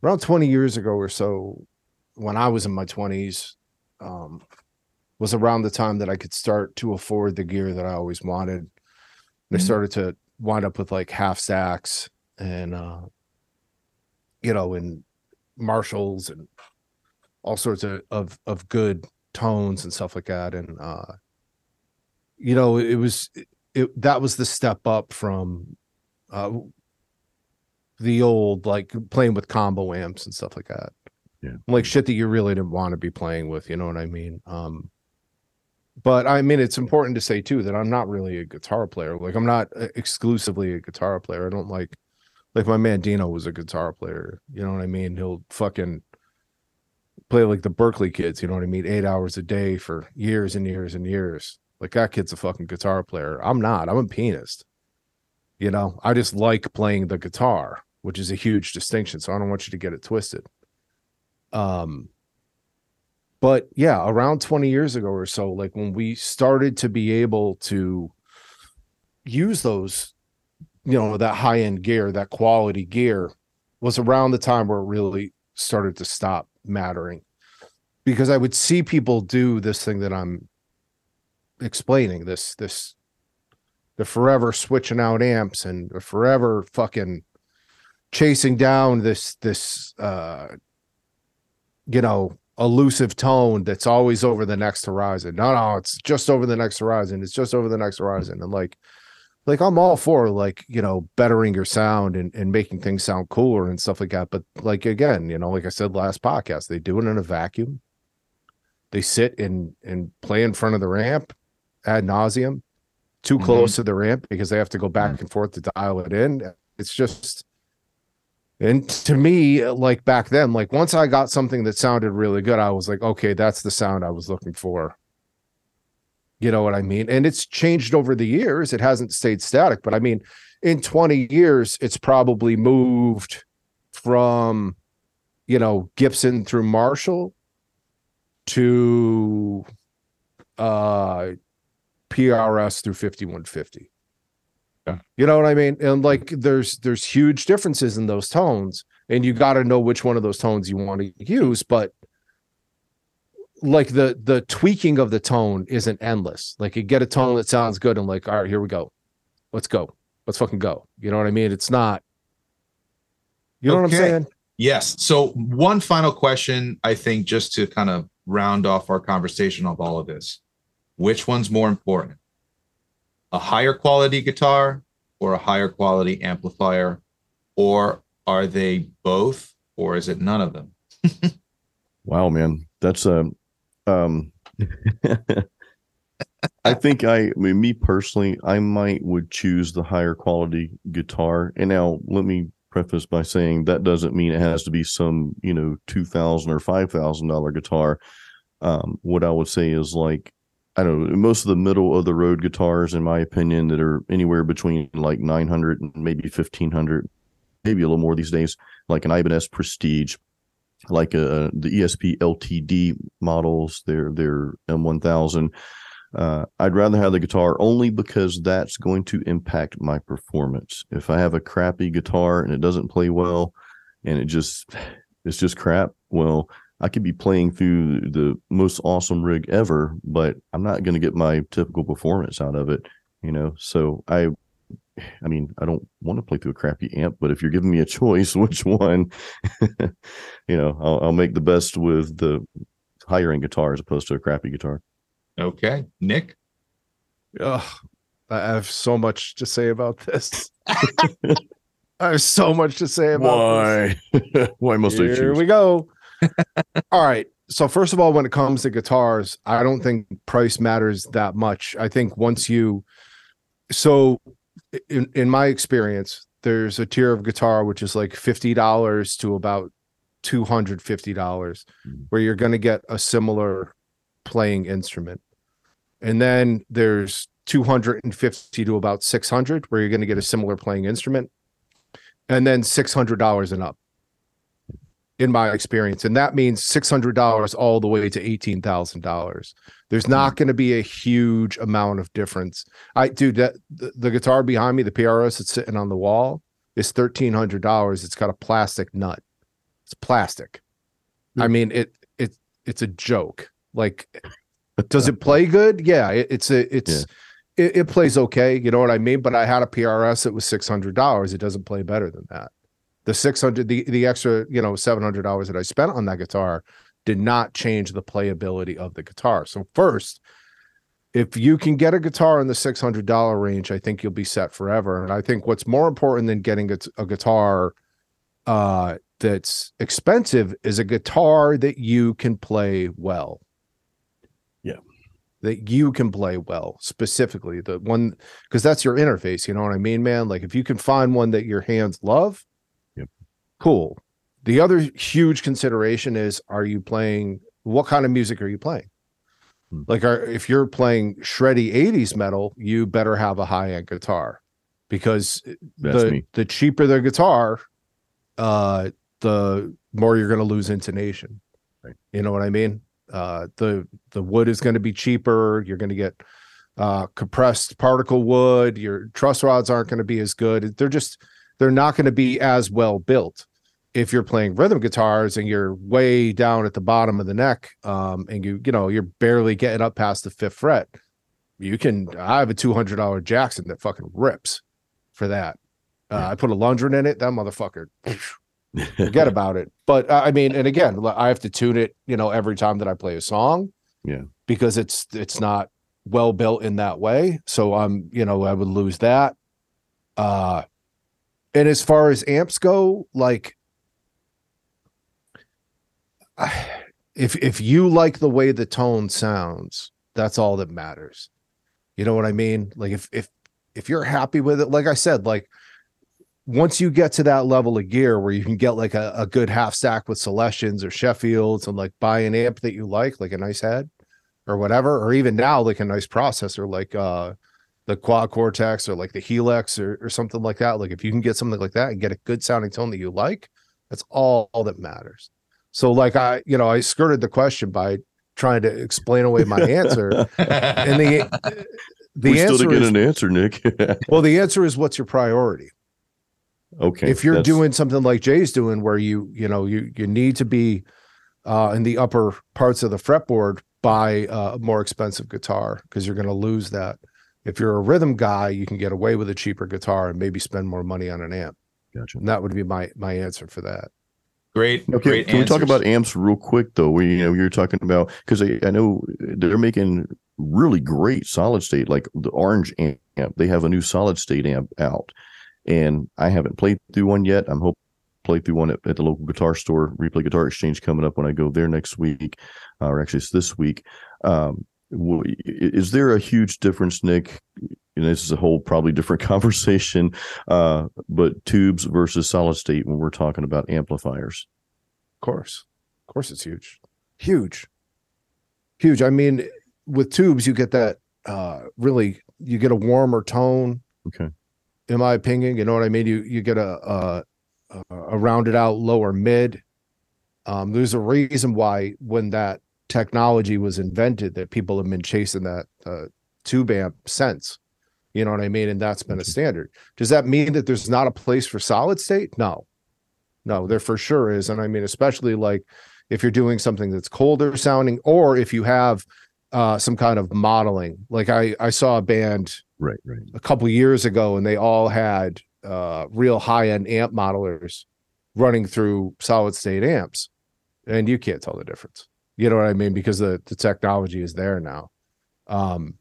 Around 20 years ago or so, when I was in my 20s, um, was around the time that I could start to afford the gear that I always wanted. And I started to wind up with like half stacks and, uh, you know, and Marshalls and all sorts of, of, of good tones and stuff like that. And, uh, you know, it was, it, that was the step up from, uh, the old like playing with combo amps and stuff like that. Yeah. Like shit that you really didn't want to be playing with, you know what I mean? Um but I mean it's important to say too that I'm not really a guitar player. Like I'm not uh, exclusively a guitar player. I don't like like my man Dino was a guitar player. You know what I mean? He'll fucking play like the Berklee kids, you know what I mean? 8 hours a day for years and years and years. Like that kid's a fucking guitar player. I'm not. I'm a pianist. You know, I just like playing the guitar, which is a huge distinction. So I don't want you to get it twisted. Um, but yeah, around 20 years ago or so, like when we started to be able to use those, you know, that high end gear, that quality gear was around the time where it really started to stop mattering because I would see people do this thing that I'm explaining this, this, the forever switching out amps and forever fucking chasing down this, this, uh, you know, elusive tone that's always over the next horizon. No, no, it's just over the next horizon. It's just over the next horizon. And like, like I'm all for like, you know, bettering your sound and, and making things sound cooler and stuff like that. But like again, you know, like I said last podcast, they do it in a vacuum. They sit and and play in front of the ramp ad nauseum, too Mhm. close to the ramp because they have to go back and forth to dial it in. It's just and to me, like back then, like once I got something that sounded really good, I was like, okay, that's the sound I was looking for. You know what I mean? And it's changed over the years. It hasn't stayed static, but I mean, in 20 years, it's probably moved from, you know, Gibson through Marshall to uh PRS through 5150. Yeah. You know what I mean? And like there's there's huge differences in those tones and you got to know which one of those tones you want to use, but like the the tweaking of the tone isn't endless. Like you get a tone that sounds good and like, all right, here we go. Let's go. Let's fucking go. You know what I mean? It's not You know what Okay. I'm saying? Yes. So one final question, I think, just to kind of round off our conversation of all of this. Which one's more important? A higher quality guitar or a higher quality amplifier? Or are they both? Or is it none of them? Wow, man, that's a. Um, I think I, I mean, me personally, I might would choose the higher quality guitar. And now, let me preface by saying that doesn't mean it has to be some, you know, two thousand or five thousand dollar guitar. Um, what I would say is like, I don't know, most of the middle of the road guitars, in my opinion, that are anywhere between like nine hundred and maybe fifteen hundred, maybe a little more these days, like an Ibanez Prestige like uh, the ESP LTD models, their their M1000. Uh, I'd rather have the guitar only because that's going to impact my performance. If I have a crappy guitar and it doesn't play well, and it just it's just crap, well, I could be playing through the most awesome rig ever, but I'm not going to get my typical performance out of it. You know, so I I mean, I don't want to play through a crappy amp, but if you're giving me a choice, which one, you know, I'll, I'll make the best with the higher end guitar as opposed to a crappy guitar. Okay. Nic? Ugh, I have so much to say about this. I have so much to say about this. Why? Why must I choose? Here we go. all right. So first of all, when it comes to guitars, I don't think price matters that much. I think once you so in in my experience, there's a tier of guitar which is like fifty dollars to about two hundred fifty dollars, Mhm. where you're going to get a similar playing instrument, and then there's two hundred and fifty to about six hundred, where you're going to get a similar playing instrument, and then six hundred dollars and up. In my experience, and that means six hundred dollars all the way to eighteen thousand dollars. There's not mm. going to be a huge amount of difference. I dude, that the, the guitar behind me, the PRS that's sitting on the wall, is thirteen hundred dollars. It's got a plastic nut. It's plastic. I mm. mean it it it's a joke. Like, does it play good? Yeah, it, it's a it's it, it plays okay. You know what I mean? But I had a PRS that was six hundred dollars. It doesn't play better than that. The six hundred, the the extra, you know, seven hundred dollars that I spent on that guitar did not change the playability of the guitar. So first, if you can get a guitar in the six hundred dollar range, I think you'll be set forever. And I think what's more important than getting a, a guitar uh, that's expensive is a guitar that you can play well. Yeah. That you can play well, specifically the one because that's your interface. You know what I mean, man? Like if you can find one that your hands love. Cool. The other huge consideration is are you playing what kind of music are you playing? Hmm. Like are, if you're playing shreddy 80s metal, you better have a high-end guitar because That's the me. the cheaper the guitar, uh the more you're going to lose intonation. Right. You know what I mean? Uh the the wood is going to be cheaper, you're going to get uh compressed particle wood, your truss rods aren't going to be as good. They're just they're not going to be as well built. If you're playing rhythm guitars and you're way down at the bottom of the neck um and you you know, you're barely getting up past the 5th fret, you can I have a $200 Jackson that fucking rips for that. Uh, Yeah. I put a Lundgren in it. That motherfucker, forget about it. But uh, I mean, and again, i have to tune it, you know, every time that I play a song. Yeah. Because it's it's not well built in that way. So I'm, you know, I would lose that. Uh and as far as amps go, like if if you like the way the tone sounds, that's all that matters. You know what I mean? Like if if if you're happy with it, like I said, like once you get to that level of gear where you can get like a, a good half stack with Celestions or Sheffields and like buy an amp that you like, like a nice head or whatever, or even now like a nice processor like uh the quad cortex or like the helix or, or something like that. Like if you can get something like that and get a good sounding tone that you like, that's all, all that matters. So like I, you know, I skirted the question by trying to explain away my answer. and the the we still answer didn't get is an answer, Nic. well, the answer is what's your priority? okay. if you're that's- doing something like Jay's doing, where you you know you you need to be uh, in the upper parts of the fretboard, buy a more expensive guitar because you're going to lose that. If you're a rhythm guy, you can get away with a cheaper guitar and maybe spend more money on an amp. Gotcha. And that would be my my answer for that. Great. Okay, great can we talk about amps real quick though? We you know you're talking about because I, I know they're making really great solid state like the orange amp. They have a new solid state amp out, and I haven't played through one yet. I'm hoping play through one at, at the local guitar store, Replay Guitar Exchange, coming up when I go there next week, uh, or actually it's this week. Um, is there a huge difference, Nic? And this is a whole probably different conversation, uh, but tubes versus solid state when we're talking about amplifiers. Of course, of course, it's huge, huge, huge. I mean, with tubes, you get that uh really you get a warmer tone. Okay. in my opinion. You know what I mean? You you get a a, a rounded out lower mid. Um, there's a reason why when that technology was invented, that people have been chasing that uh, tube amp since. You know what I mean? And that's been a standard. Does that mean that there's not a place for solid state? No, no, there for sure is. And I mean, especially like if you're doing something that's colder sounding, or if you have uh, some kind of modeling. Like I I saw a band Right, right. a couple years ago and they all had uh real high-end amp modelers running through solid state amps and you can't tell the difference you know what i mean because the, the technology is there now um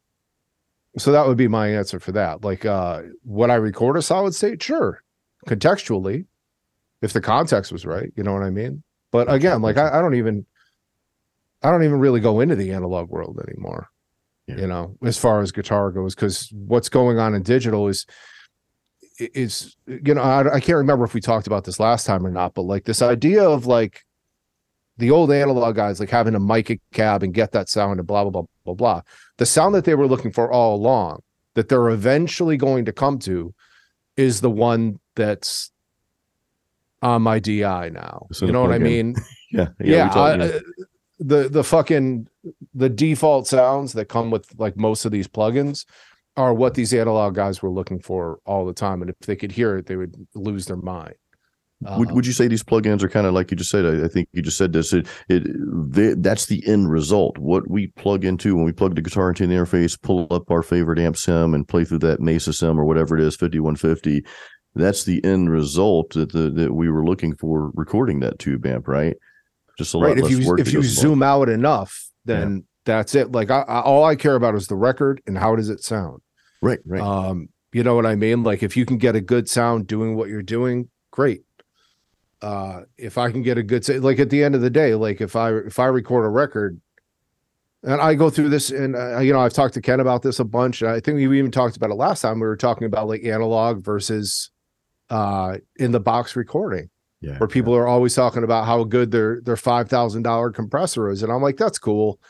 so that would be my answer for that like uh would i record a solid state sure contextually if the context was right. You know what I mean? But again, like I, I don't even I don't even really go into the analog world anymore. Yeah. You know, as far as guitar goes, because what's going on in digital is is you know I, I can't remember if we talked about this last time or not, but like this idea of like the old analog guys like having a mic a cab and get that sound and blah blah blah blah blah. The sound that they were looking for all along that they're eventually going to come to is the one that's on my DI now. So you know what I mean? Yeah, Yeah, we talk- I- uh, the the fucking the default sounds that come with like most of these plugins are what these analog guys were looking for all the time, and if they could hear it, they would lose their mind. Would, Um, would you say these plugins are kind of like you just said? I, I think you just said this. It, it they, that's the end result. What we plug into when we plug the guitar into the interface, pull up our favorite amp sim, and play through that Mesa sim or whatever it is, fifty one fifty. That's the end result that the, that we were looking for recording that tube amp, right? Just a lot right if less you work. if you zoom out enough then that's it like I, I, all i care about is the record and how does it sound right, right, um you know what i mean like if you can get a good sound doing what you're doing great uh if i can get a good like at the end of the day like if i if i record a record and i go through this and uh, you know i've talked to ken about this a bunch and i think we even talked about it last time we were talking about like analog versus uh in the box recording yeah. where people are always talking about how good their their five thousand dollar compressor is, and I'm like, that's cool.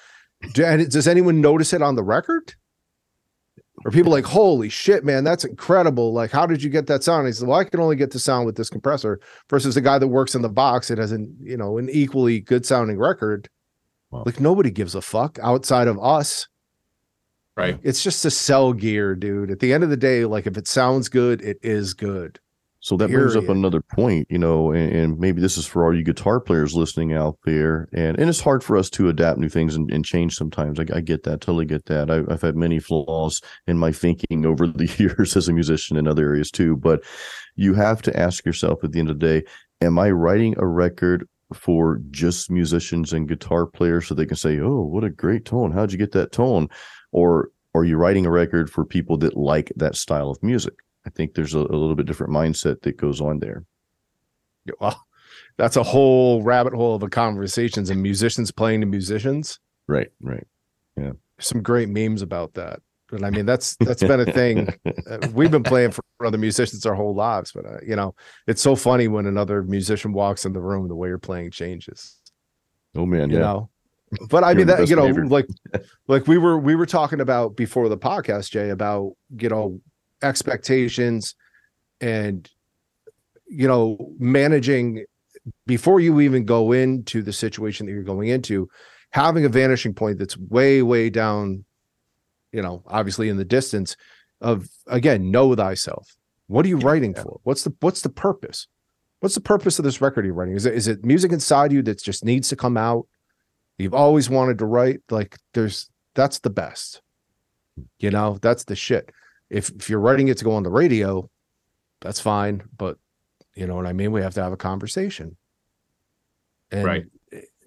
Do, and does anyone notice it on the record? Are people like, holy shit, man, that's incredible? Like, how did you get that sound? He said, well, I can only get the sound with this compressor versus the guy that works in the box that has an you know an equally good sounding record. Wow. Like nobody gives a fuck outside of us. Right. It's just to sell gear, dude. At the end of the day, like if it sounds good, it is good. So that brings up another point, you know, and, and maybe this is for all you guitar players listening out there. And and it's hard for us to adapt new things and, and change sometimes. I, I get that, totally get that. I, I've had many flaws in my thinking over the years as a musician in other areas too. But you have to ask yourself at the end of the day, am I writing a record for just musicians and guitar players so they can say, oh, what a great tone. How'd you get that tone? Or are you writing a record for people that like that style of music? I think there's a, a little bit different mindset that goes on there. Yeah, Well, that's a whole rabbit hole of a conversations and musicians playing to musicians. Right, right. Yeah. Some great memes about that. But I mean, that's that's been a thing. Uh, We've been playing for other musicians our whole lives, but uh, you know, it's so funny when another musician walks in the room, the way you're playing changes. Oh man, You yeah. know, but I You're mean that you know, behavior. like like we were we were talking about before the podcast, Jay, about you know expectations and you know managing before you even go into the situation that you're going into having a vanishing point that's way way down you know obviously in the distance of again know thyself. What are you writing for? What's the what's the purpose? What's the purpose of this record you're writing? Is it is it music inside you that just needs to come out? You've always wanted to write? Like there's that's the best. You know that's the shit if if you're writing it to go on the radio that's fine but you know what i mean we have to have a conversation and Right.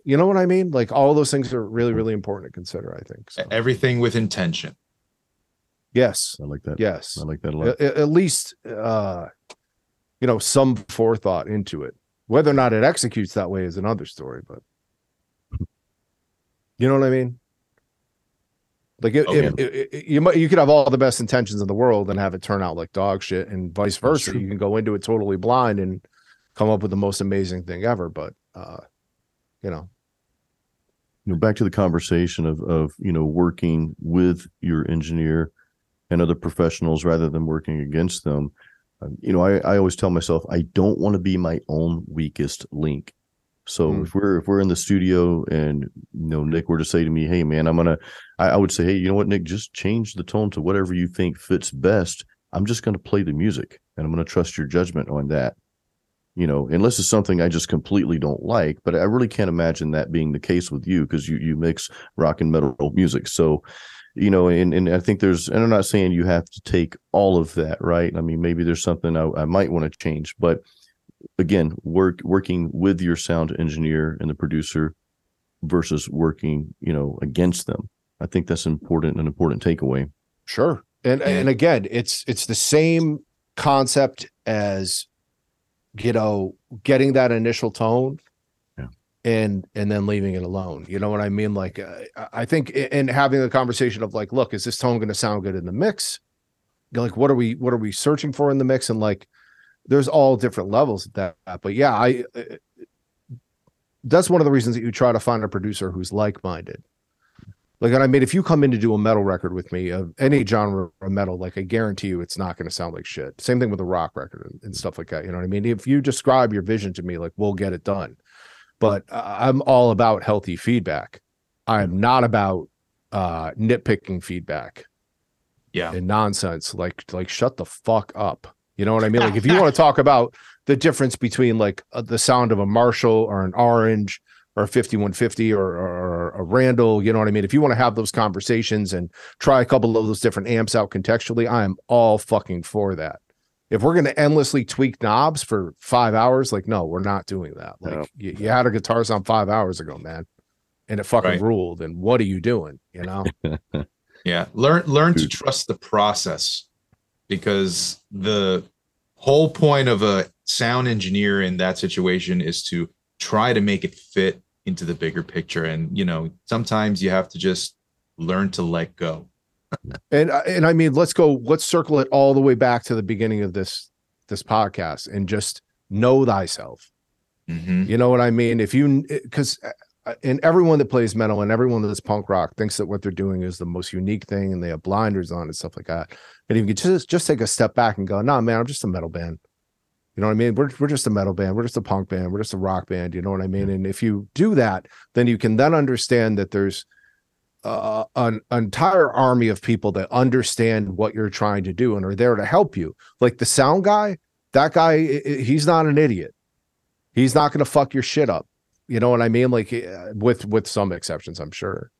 you know what i mean like all those things are really really important to consider i think so. Everything with intention. yes I like that. yes I like that a lot. at, at least uh you know some forethought into it whether or not it executes that way is another story but you know what i mean like if, Oh, if- if- you might you could have all the best intentions in the world and have it turn out like dog shit and vice versa you can go into it totally blind and come up with the most amazing thing ever but uh you know you know, back to the conversation of of you know working with your engineer and other professionals rather than working against them. Um, you know, I, I always tell myself I don't want to be my own weakest link. So Mm. if we're if we're in the studio and you know Nic were to say to me, "Hey man, I'm gonna," I, I would say, "Hey, you know what, Nic, just change the tone to whatever you think fits best. I'm just gonna play the music, and I'm gonna trust your judgment on that." you know, unless it's something I just completely don't like. But I really can't imagine that being the case with you because you you mix rock and metal music. So, you know, and and I think there's, and I'm not saying you have to take all of that, right? I mean, maybe there's something I, I might want to change, but again, work working with your sound engineer and the producer versus working, you know, against them. I think that's important, an important takeaway. Sure. And and again, it's it's the same concept as you know, getting that initial tone Yeah. and and then leaving it alone. You know what I mean? Like uh, I think in having the conversation of like, look, is this tone going to sound good in the mix? Like what are we what are we searching for in the mix and like there's all different levels of that. But yeah, I uh, that's one of the reasons that you try to find a producer who's like-minded. Like, and I mean, if you come in to do a metal record with me of any genre of metal, like I guarantee you, it's not going to sound like shit. Same thing with a rock record and, and stuff like that. You know what I mean? If you describe your vision to me, like we'll get it done. But uh, I'm all about healthy feedback. I'm not about uh nitpicking feedback Yeah. and nonsense. Like, like shut the fuck up. You know what I mean? Like, if you want to talk about the difference between like uh, the sound of a Marshall or an Orange or a 5150 or, or a Randall, you know what I mean? If you want to have those conversations and try a couple of those different amps out contextually, I am all fucking for that. If we're going to endlessly tweak knobs for five hours, like, no, we're not doing that. Like, No. you, you had a guitar sound five hours ago, man, and it fucking Right. ruled. And what are you doing? You know? Yeah. Learn learn to trust the process because the whole point of a sound engineer in that situation is to try to make it fit into the bigger picture. And you know, sometimes you have to just learn to let go. And and I mean, let's go. Let's circle it all the way back to the beginning of this this podcast and just know thyself. Mhm. You know what I mean? If you because and everyone that plays metal and everyone that's punk rock thinks that what they're doing is the most unique thing, and they have blinders on and stuff like that. And if you just just take a step back and go, "Nah, man, I'm just a metal band." You know what I mean? We're we're just a metal band. We're just a punk band. We're just a rock band. You know what I mean? And if you do that, then you can then understand that there's uh, an entire army of people that understand what you're trying to do and are there to help you. Like the sound guy, that guy, he's not an idiot. He's not going to fuck your shit up. You know what I mean? Like uh, with with some exceptions, I'm sure.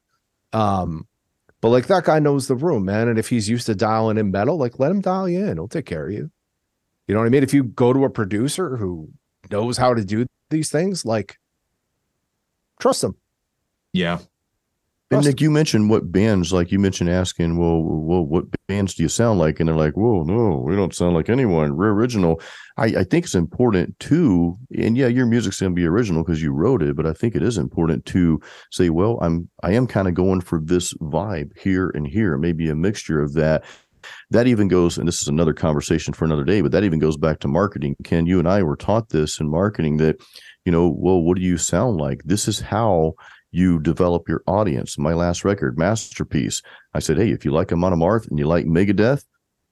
Um, but like that guy knows the room, man. And if he's used to dialing in metal, like let him dial you in. He'll take care of you. You know what I mean? If you go to a producer who knows how to do these things, like trust him. Yeah. And Nic, you mentioned what bands, like you mentioned asking, well, well, what bands do you sound like? And they're like, whoa, no, we don't sound like anyone. We're original. I, I think it's important too. And yeah, your music's going to be original because you wrote it, but I think it is important to say, well, I'm, I am kind of going for this vibe here and here, maybe a mixture of that. That even goes, and this is another conversation for another day, but that even goes back to marketing. Ken, you and I were taught this in marketing that, you know, well, what do you sound like? This is how you develop your audience. My last record, Masterpiece, I said, hey, if you like Amon Amarth and you like Megadeth,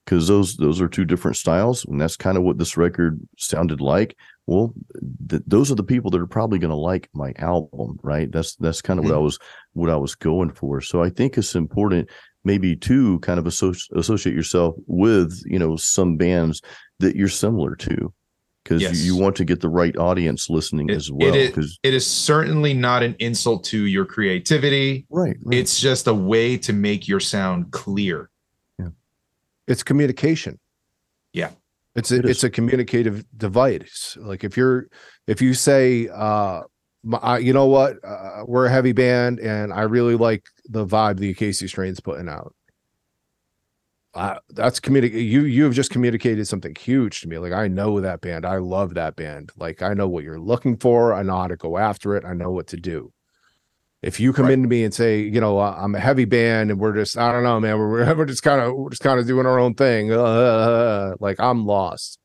because those those are two different styles, and that's kind of what this record sounded like. Well, th- those are the people that are probably going to like my album, right? That's that's kind of what mm-hmm. I was what I was going for. So I think it's important maybe to kind of associ- associate yourself with you know some bands that you're similar to because Yes. you, you want to get the right audience listening It- as well is- because It is certainly not an insult to your creativity. right, right. It's just a way to make your sound clear. it's communication Yeah. it's a, It is. it's a communicative device like if you're if you say uh my, I- you know what uh, we're a heavy band and i really like the vibe the Acacia Strain's putting out uh, that's communicate you you have just communicated something huge to me like i know that band i love that band like i know what you're looking for i know how to go after it i know what to do if you come Right. into me and say, you know, I'm a heavy band and we're just, I don't know, man, we're, we're just kind of, we're just kind of doing our own thing. Uh, like I'm lost.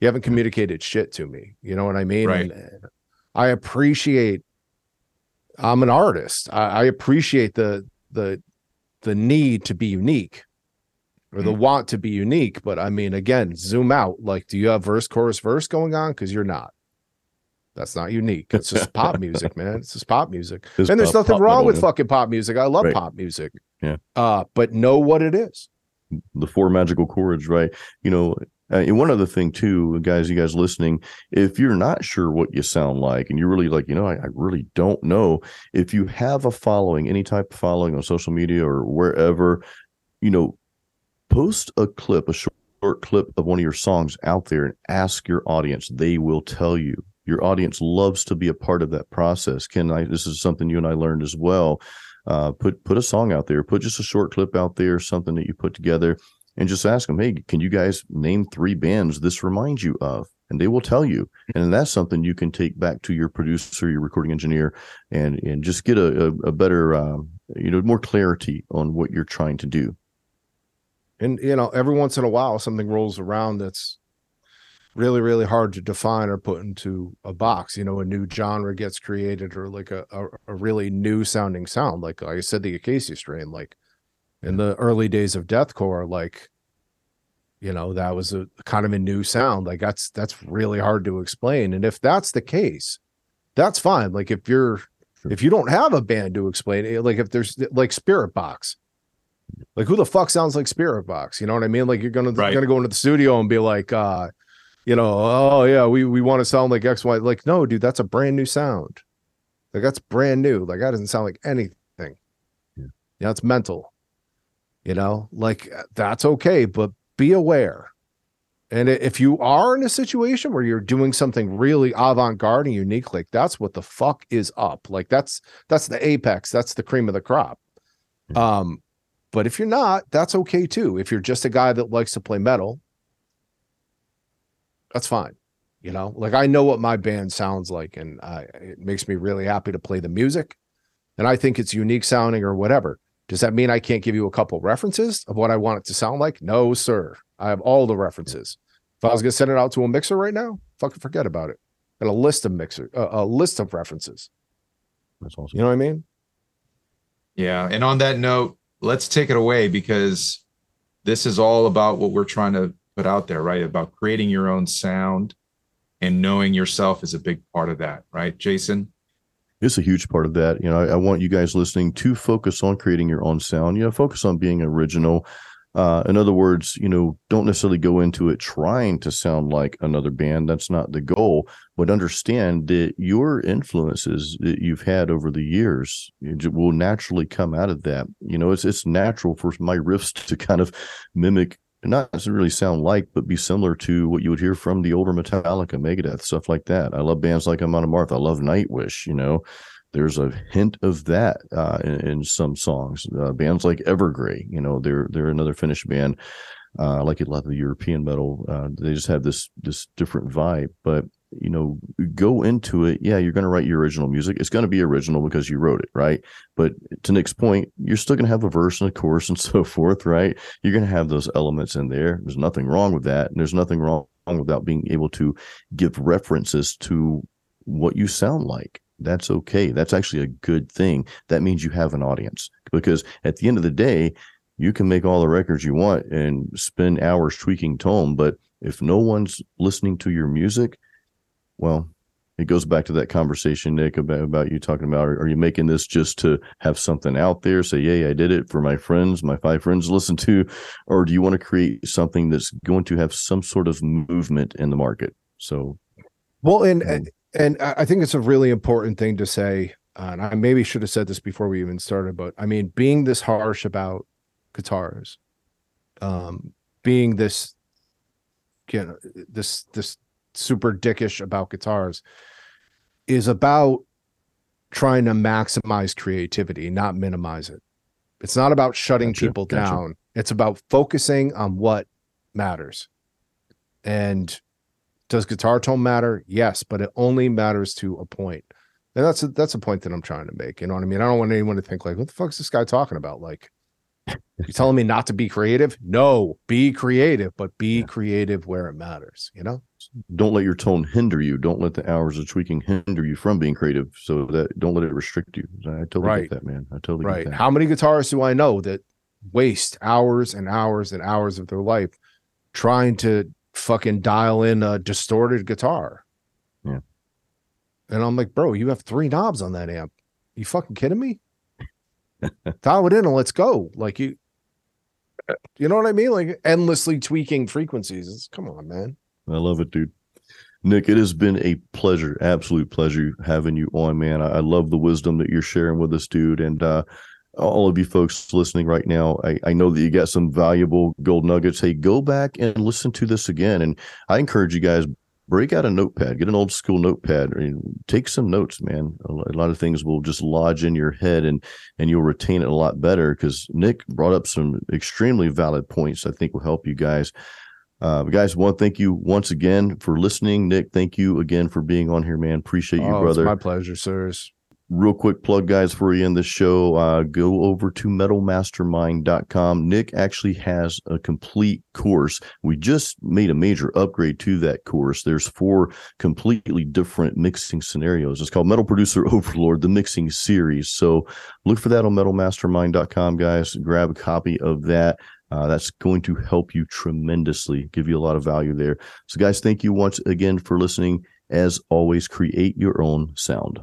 You haven't communicated shit to me. You know what I mean? Right. And, uh, I appreciate. I'm an artist. I, I appreciate the the the need to be unique, or the want to be unique. But I mean, again, zoom out. Like, do you have verse, chorus, verse going on? Because you're not. That's not unique. It's just pop music, man. It's just pop music. It's and there's pop- nothing pop wrong with fucking pop music. I love Right. pop music. Yeah. Uh, but know what it is. the four magical chords, right? You know, uh, and one other thing too, guys, you guys listening, if you're not sure what you sound like, and you're really like, you know, I, I really don't know, if you have a following, any type of following on social media or wherever, you know, post a clip, a short, short clip of one of your songs out there, and ask your audience. They will tell you. Your audience loves to be a part of that process. Ken, I, this is something you and I learned as well uh, put put a song out there, put just a short clip out there, something that you put together, and just ask them, hey, can you guys name three bands this reminds you of? and they will tell you. And that's something you can take back to your producer, your recording engineer, and and just get a a, a better um, you know more clarity on what you're trying to do. And you know, every once in a while, something rolls around that's really, really hard to define or put into a box. You know, a new genre gets created, or like a a, a really new sounding sound. Like, like I said, the Acacia strain. Like in the early days of deathcore, like you know, that was a kind of a new sound. Like that's that's really hard to explain. And if that's the case, that's fine. Like if you're if you don't have a band to explain it, like if there's like Spiritbox, like who the fuck sounds like Spiritbox? You know what I mean? Like you're gonna Right. you're gonna go into the studio and be like, uh, you know, oh yeah, we we want to sound like X Y. Like no, dude, that's a brand new sound. Like that's brand new. Like that doesn't sound like anything. Yeah. Yeah, it's mental. You know, like that's okay, but be aware. And if you are in a situation where you're doing something really avant-garde and unique, like that's what the fuck is up. Like that's that's the apex, that's the cream of the crop. Um, but if you're not, that's okay too. If you're just a guy that likes to play metal, that's fine. You know, like I know what my band sounds like, and I, it makes me really happy to play the music. And I think it's unique sounding or whatever. Does that mean I can't give you a couple references of what I want it to sound like? No, sir. I have all the references. If I was going to send it out to a mixer right now, fucking forget about it. Got a list of mixer, uh, a list of references. That's awesome. You know what I mean? Yeah. And on that note, let's take it away because this is all about what we're trying to put out there, right? About creating your own sound and knowing yourself is a big part of that, right, Jason? It's a huge part of that. You know, I, I want you guys listening to focus on creating your own sound. You know, focus on being original. Uh, in other words, you know, don't necessarily go into it trying to sound like another band. That's not the goal. But understand that your influences that you've had over the years will naturally come out of that. You know, it's it's natural for my riffs to kind of mimic, not necessarily sound like, but be similar to what you would hear from the older Metallica, Megadeth, stuff like that. I love bands like Amon Amarth. I love Nightwish. You know, there's a hint of that uh, in, in some songs. Uh, bands like Evergrey, you know, they're they're another Finnish band. Uh, like a lot of the European metal. Uh, they just have this this different vibe. But you know, go into it. Yeah, you're going to write your original music. It's going to be original because you wrote it, right? But to Nic's point, you're still going to have a verse and a chorus and so forth, right? You're going to have those elements in there. There's nothing wrong with that. And there's nothing wrong without being able to give references to what you sound like that's okay. That's actually a good thing. That means you have an audience because at the end of the day, you can make all the records you want and spend hours tweaking tone, but if no one's listening to your music, well, it goes back to that conversation, Nic, about, about you talking about are, are you making this just to have something out there? Say, yay, I did it for my friends, my five friends to listen to, or do you want to create something that's going to have some sort of movement in the market? So Well, and. And I think it's a really important thing to say. Uh, and I maybe should have said this before we even started, but I mean, being this harsh about guitars, um, being this, you know, this this super dickish about guitars, is about trying to maximize creativity, not minimize it. It's not about shutting Gotcha, people gotcha. down. It's about focusing on what matters. And does guitar tone matter? Yes, but it only matters to a point. And that's a, that's a point that I'm trying to make. You know what I mean? I don't want anyone to think like, what the fuck is this guy talking about? Like, you telling me not to be creative? No, be creative, but be Yeah. creative where it matters. You know? don't let your tone hinder you. Don't let the hours of tweaking hinder you from being creative. So that don't let it restrict you. I totally Right. get that, man. I totally right. get that. How many guitarists do I know that waste hours and hours and hours of their life trying to fucking dial in a distorted guitar? Yeah. And I'm like, bro, you have three knobs on that amp. You fucking kidding me? dial it in and let's go. Like you, you know what I mean? Like endlessly tweaking frequencies. It's, come on, man. I love it, dude. Nic, it has been a pleasure, absolute pleasure having you on, man. I, I love the wisdom that you're sharing with us, dude. And uh, all of you folks listening right now, I, I know that you got some valuable gold nuggets. Hey, go back and listen to this again. And I encourage you guys, break out a notepad, get an old school notepad, and take some notes, man. A lot of things will just lodge in your head and and you'll retain it a lot better because Nic brought up some extremely valid points I think will help you guys Uh, guys, one, thank you once again for listening. Nic, thank you again for being on here, man. Appreciate you, Oh, brother. It's my pleasure, sirs. Real quick plug guys for you in the show uh, go over to metalmastermind.com Nic actually has a complete course. We just made a major upgrade to that course. There's four completely different mixing scenarios. It's called metal producer overlord the mixing series. So look for that on metalmastermind.com guys. Grab a copy of that. Uh, that's going to help you tremendously give you a lot of value there. So guys thank you once again for listening. As always create your own sound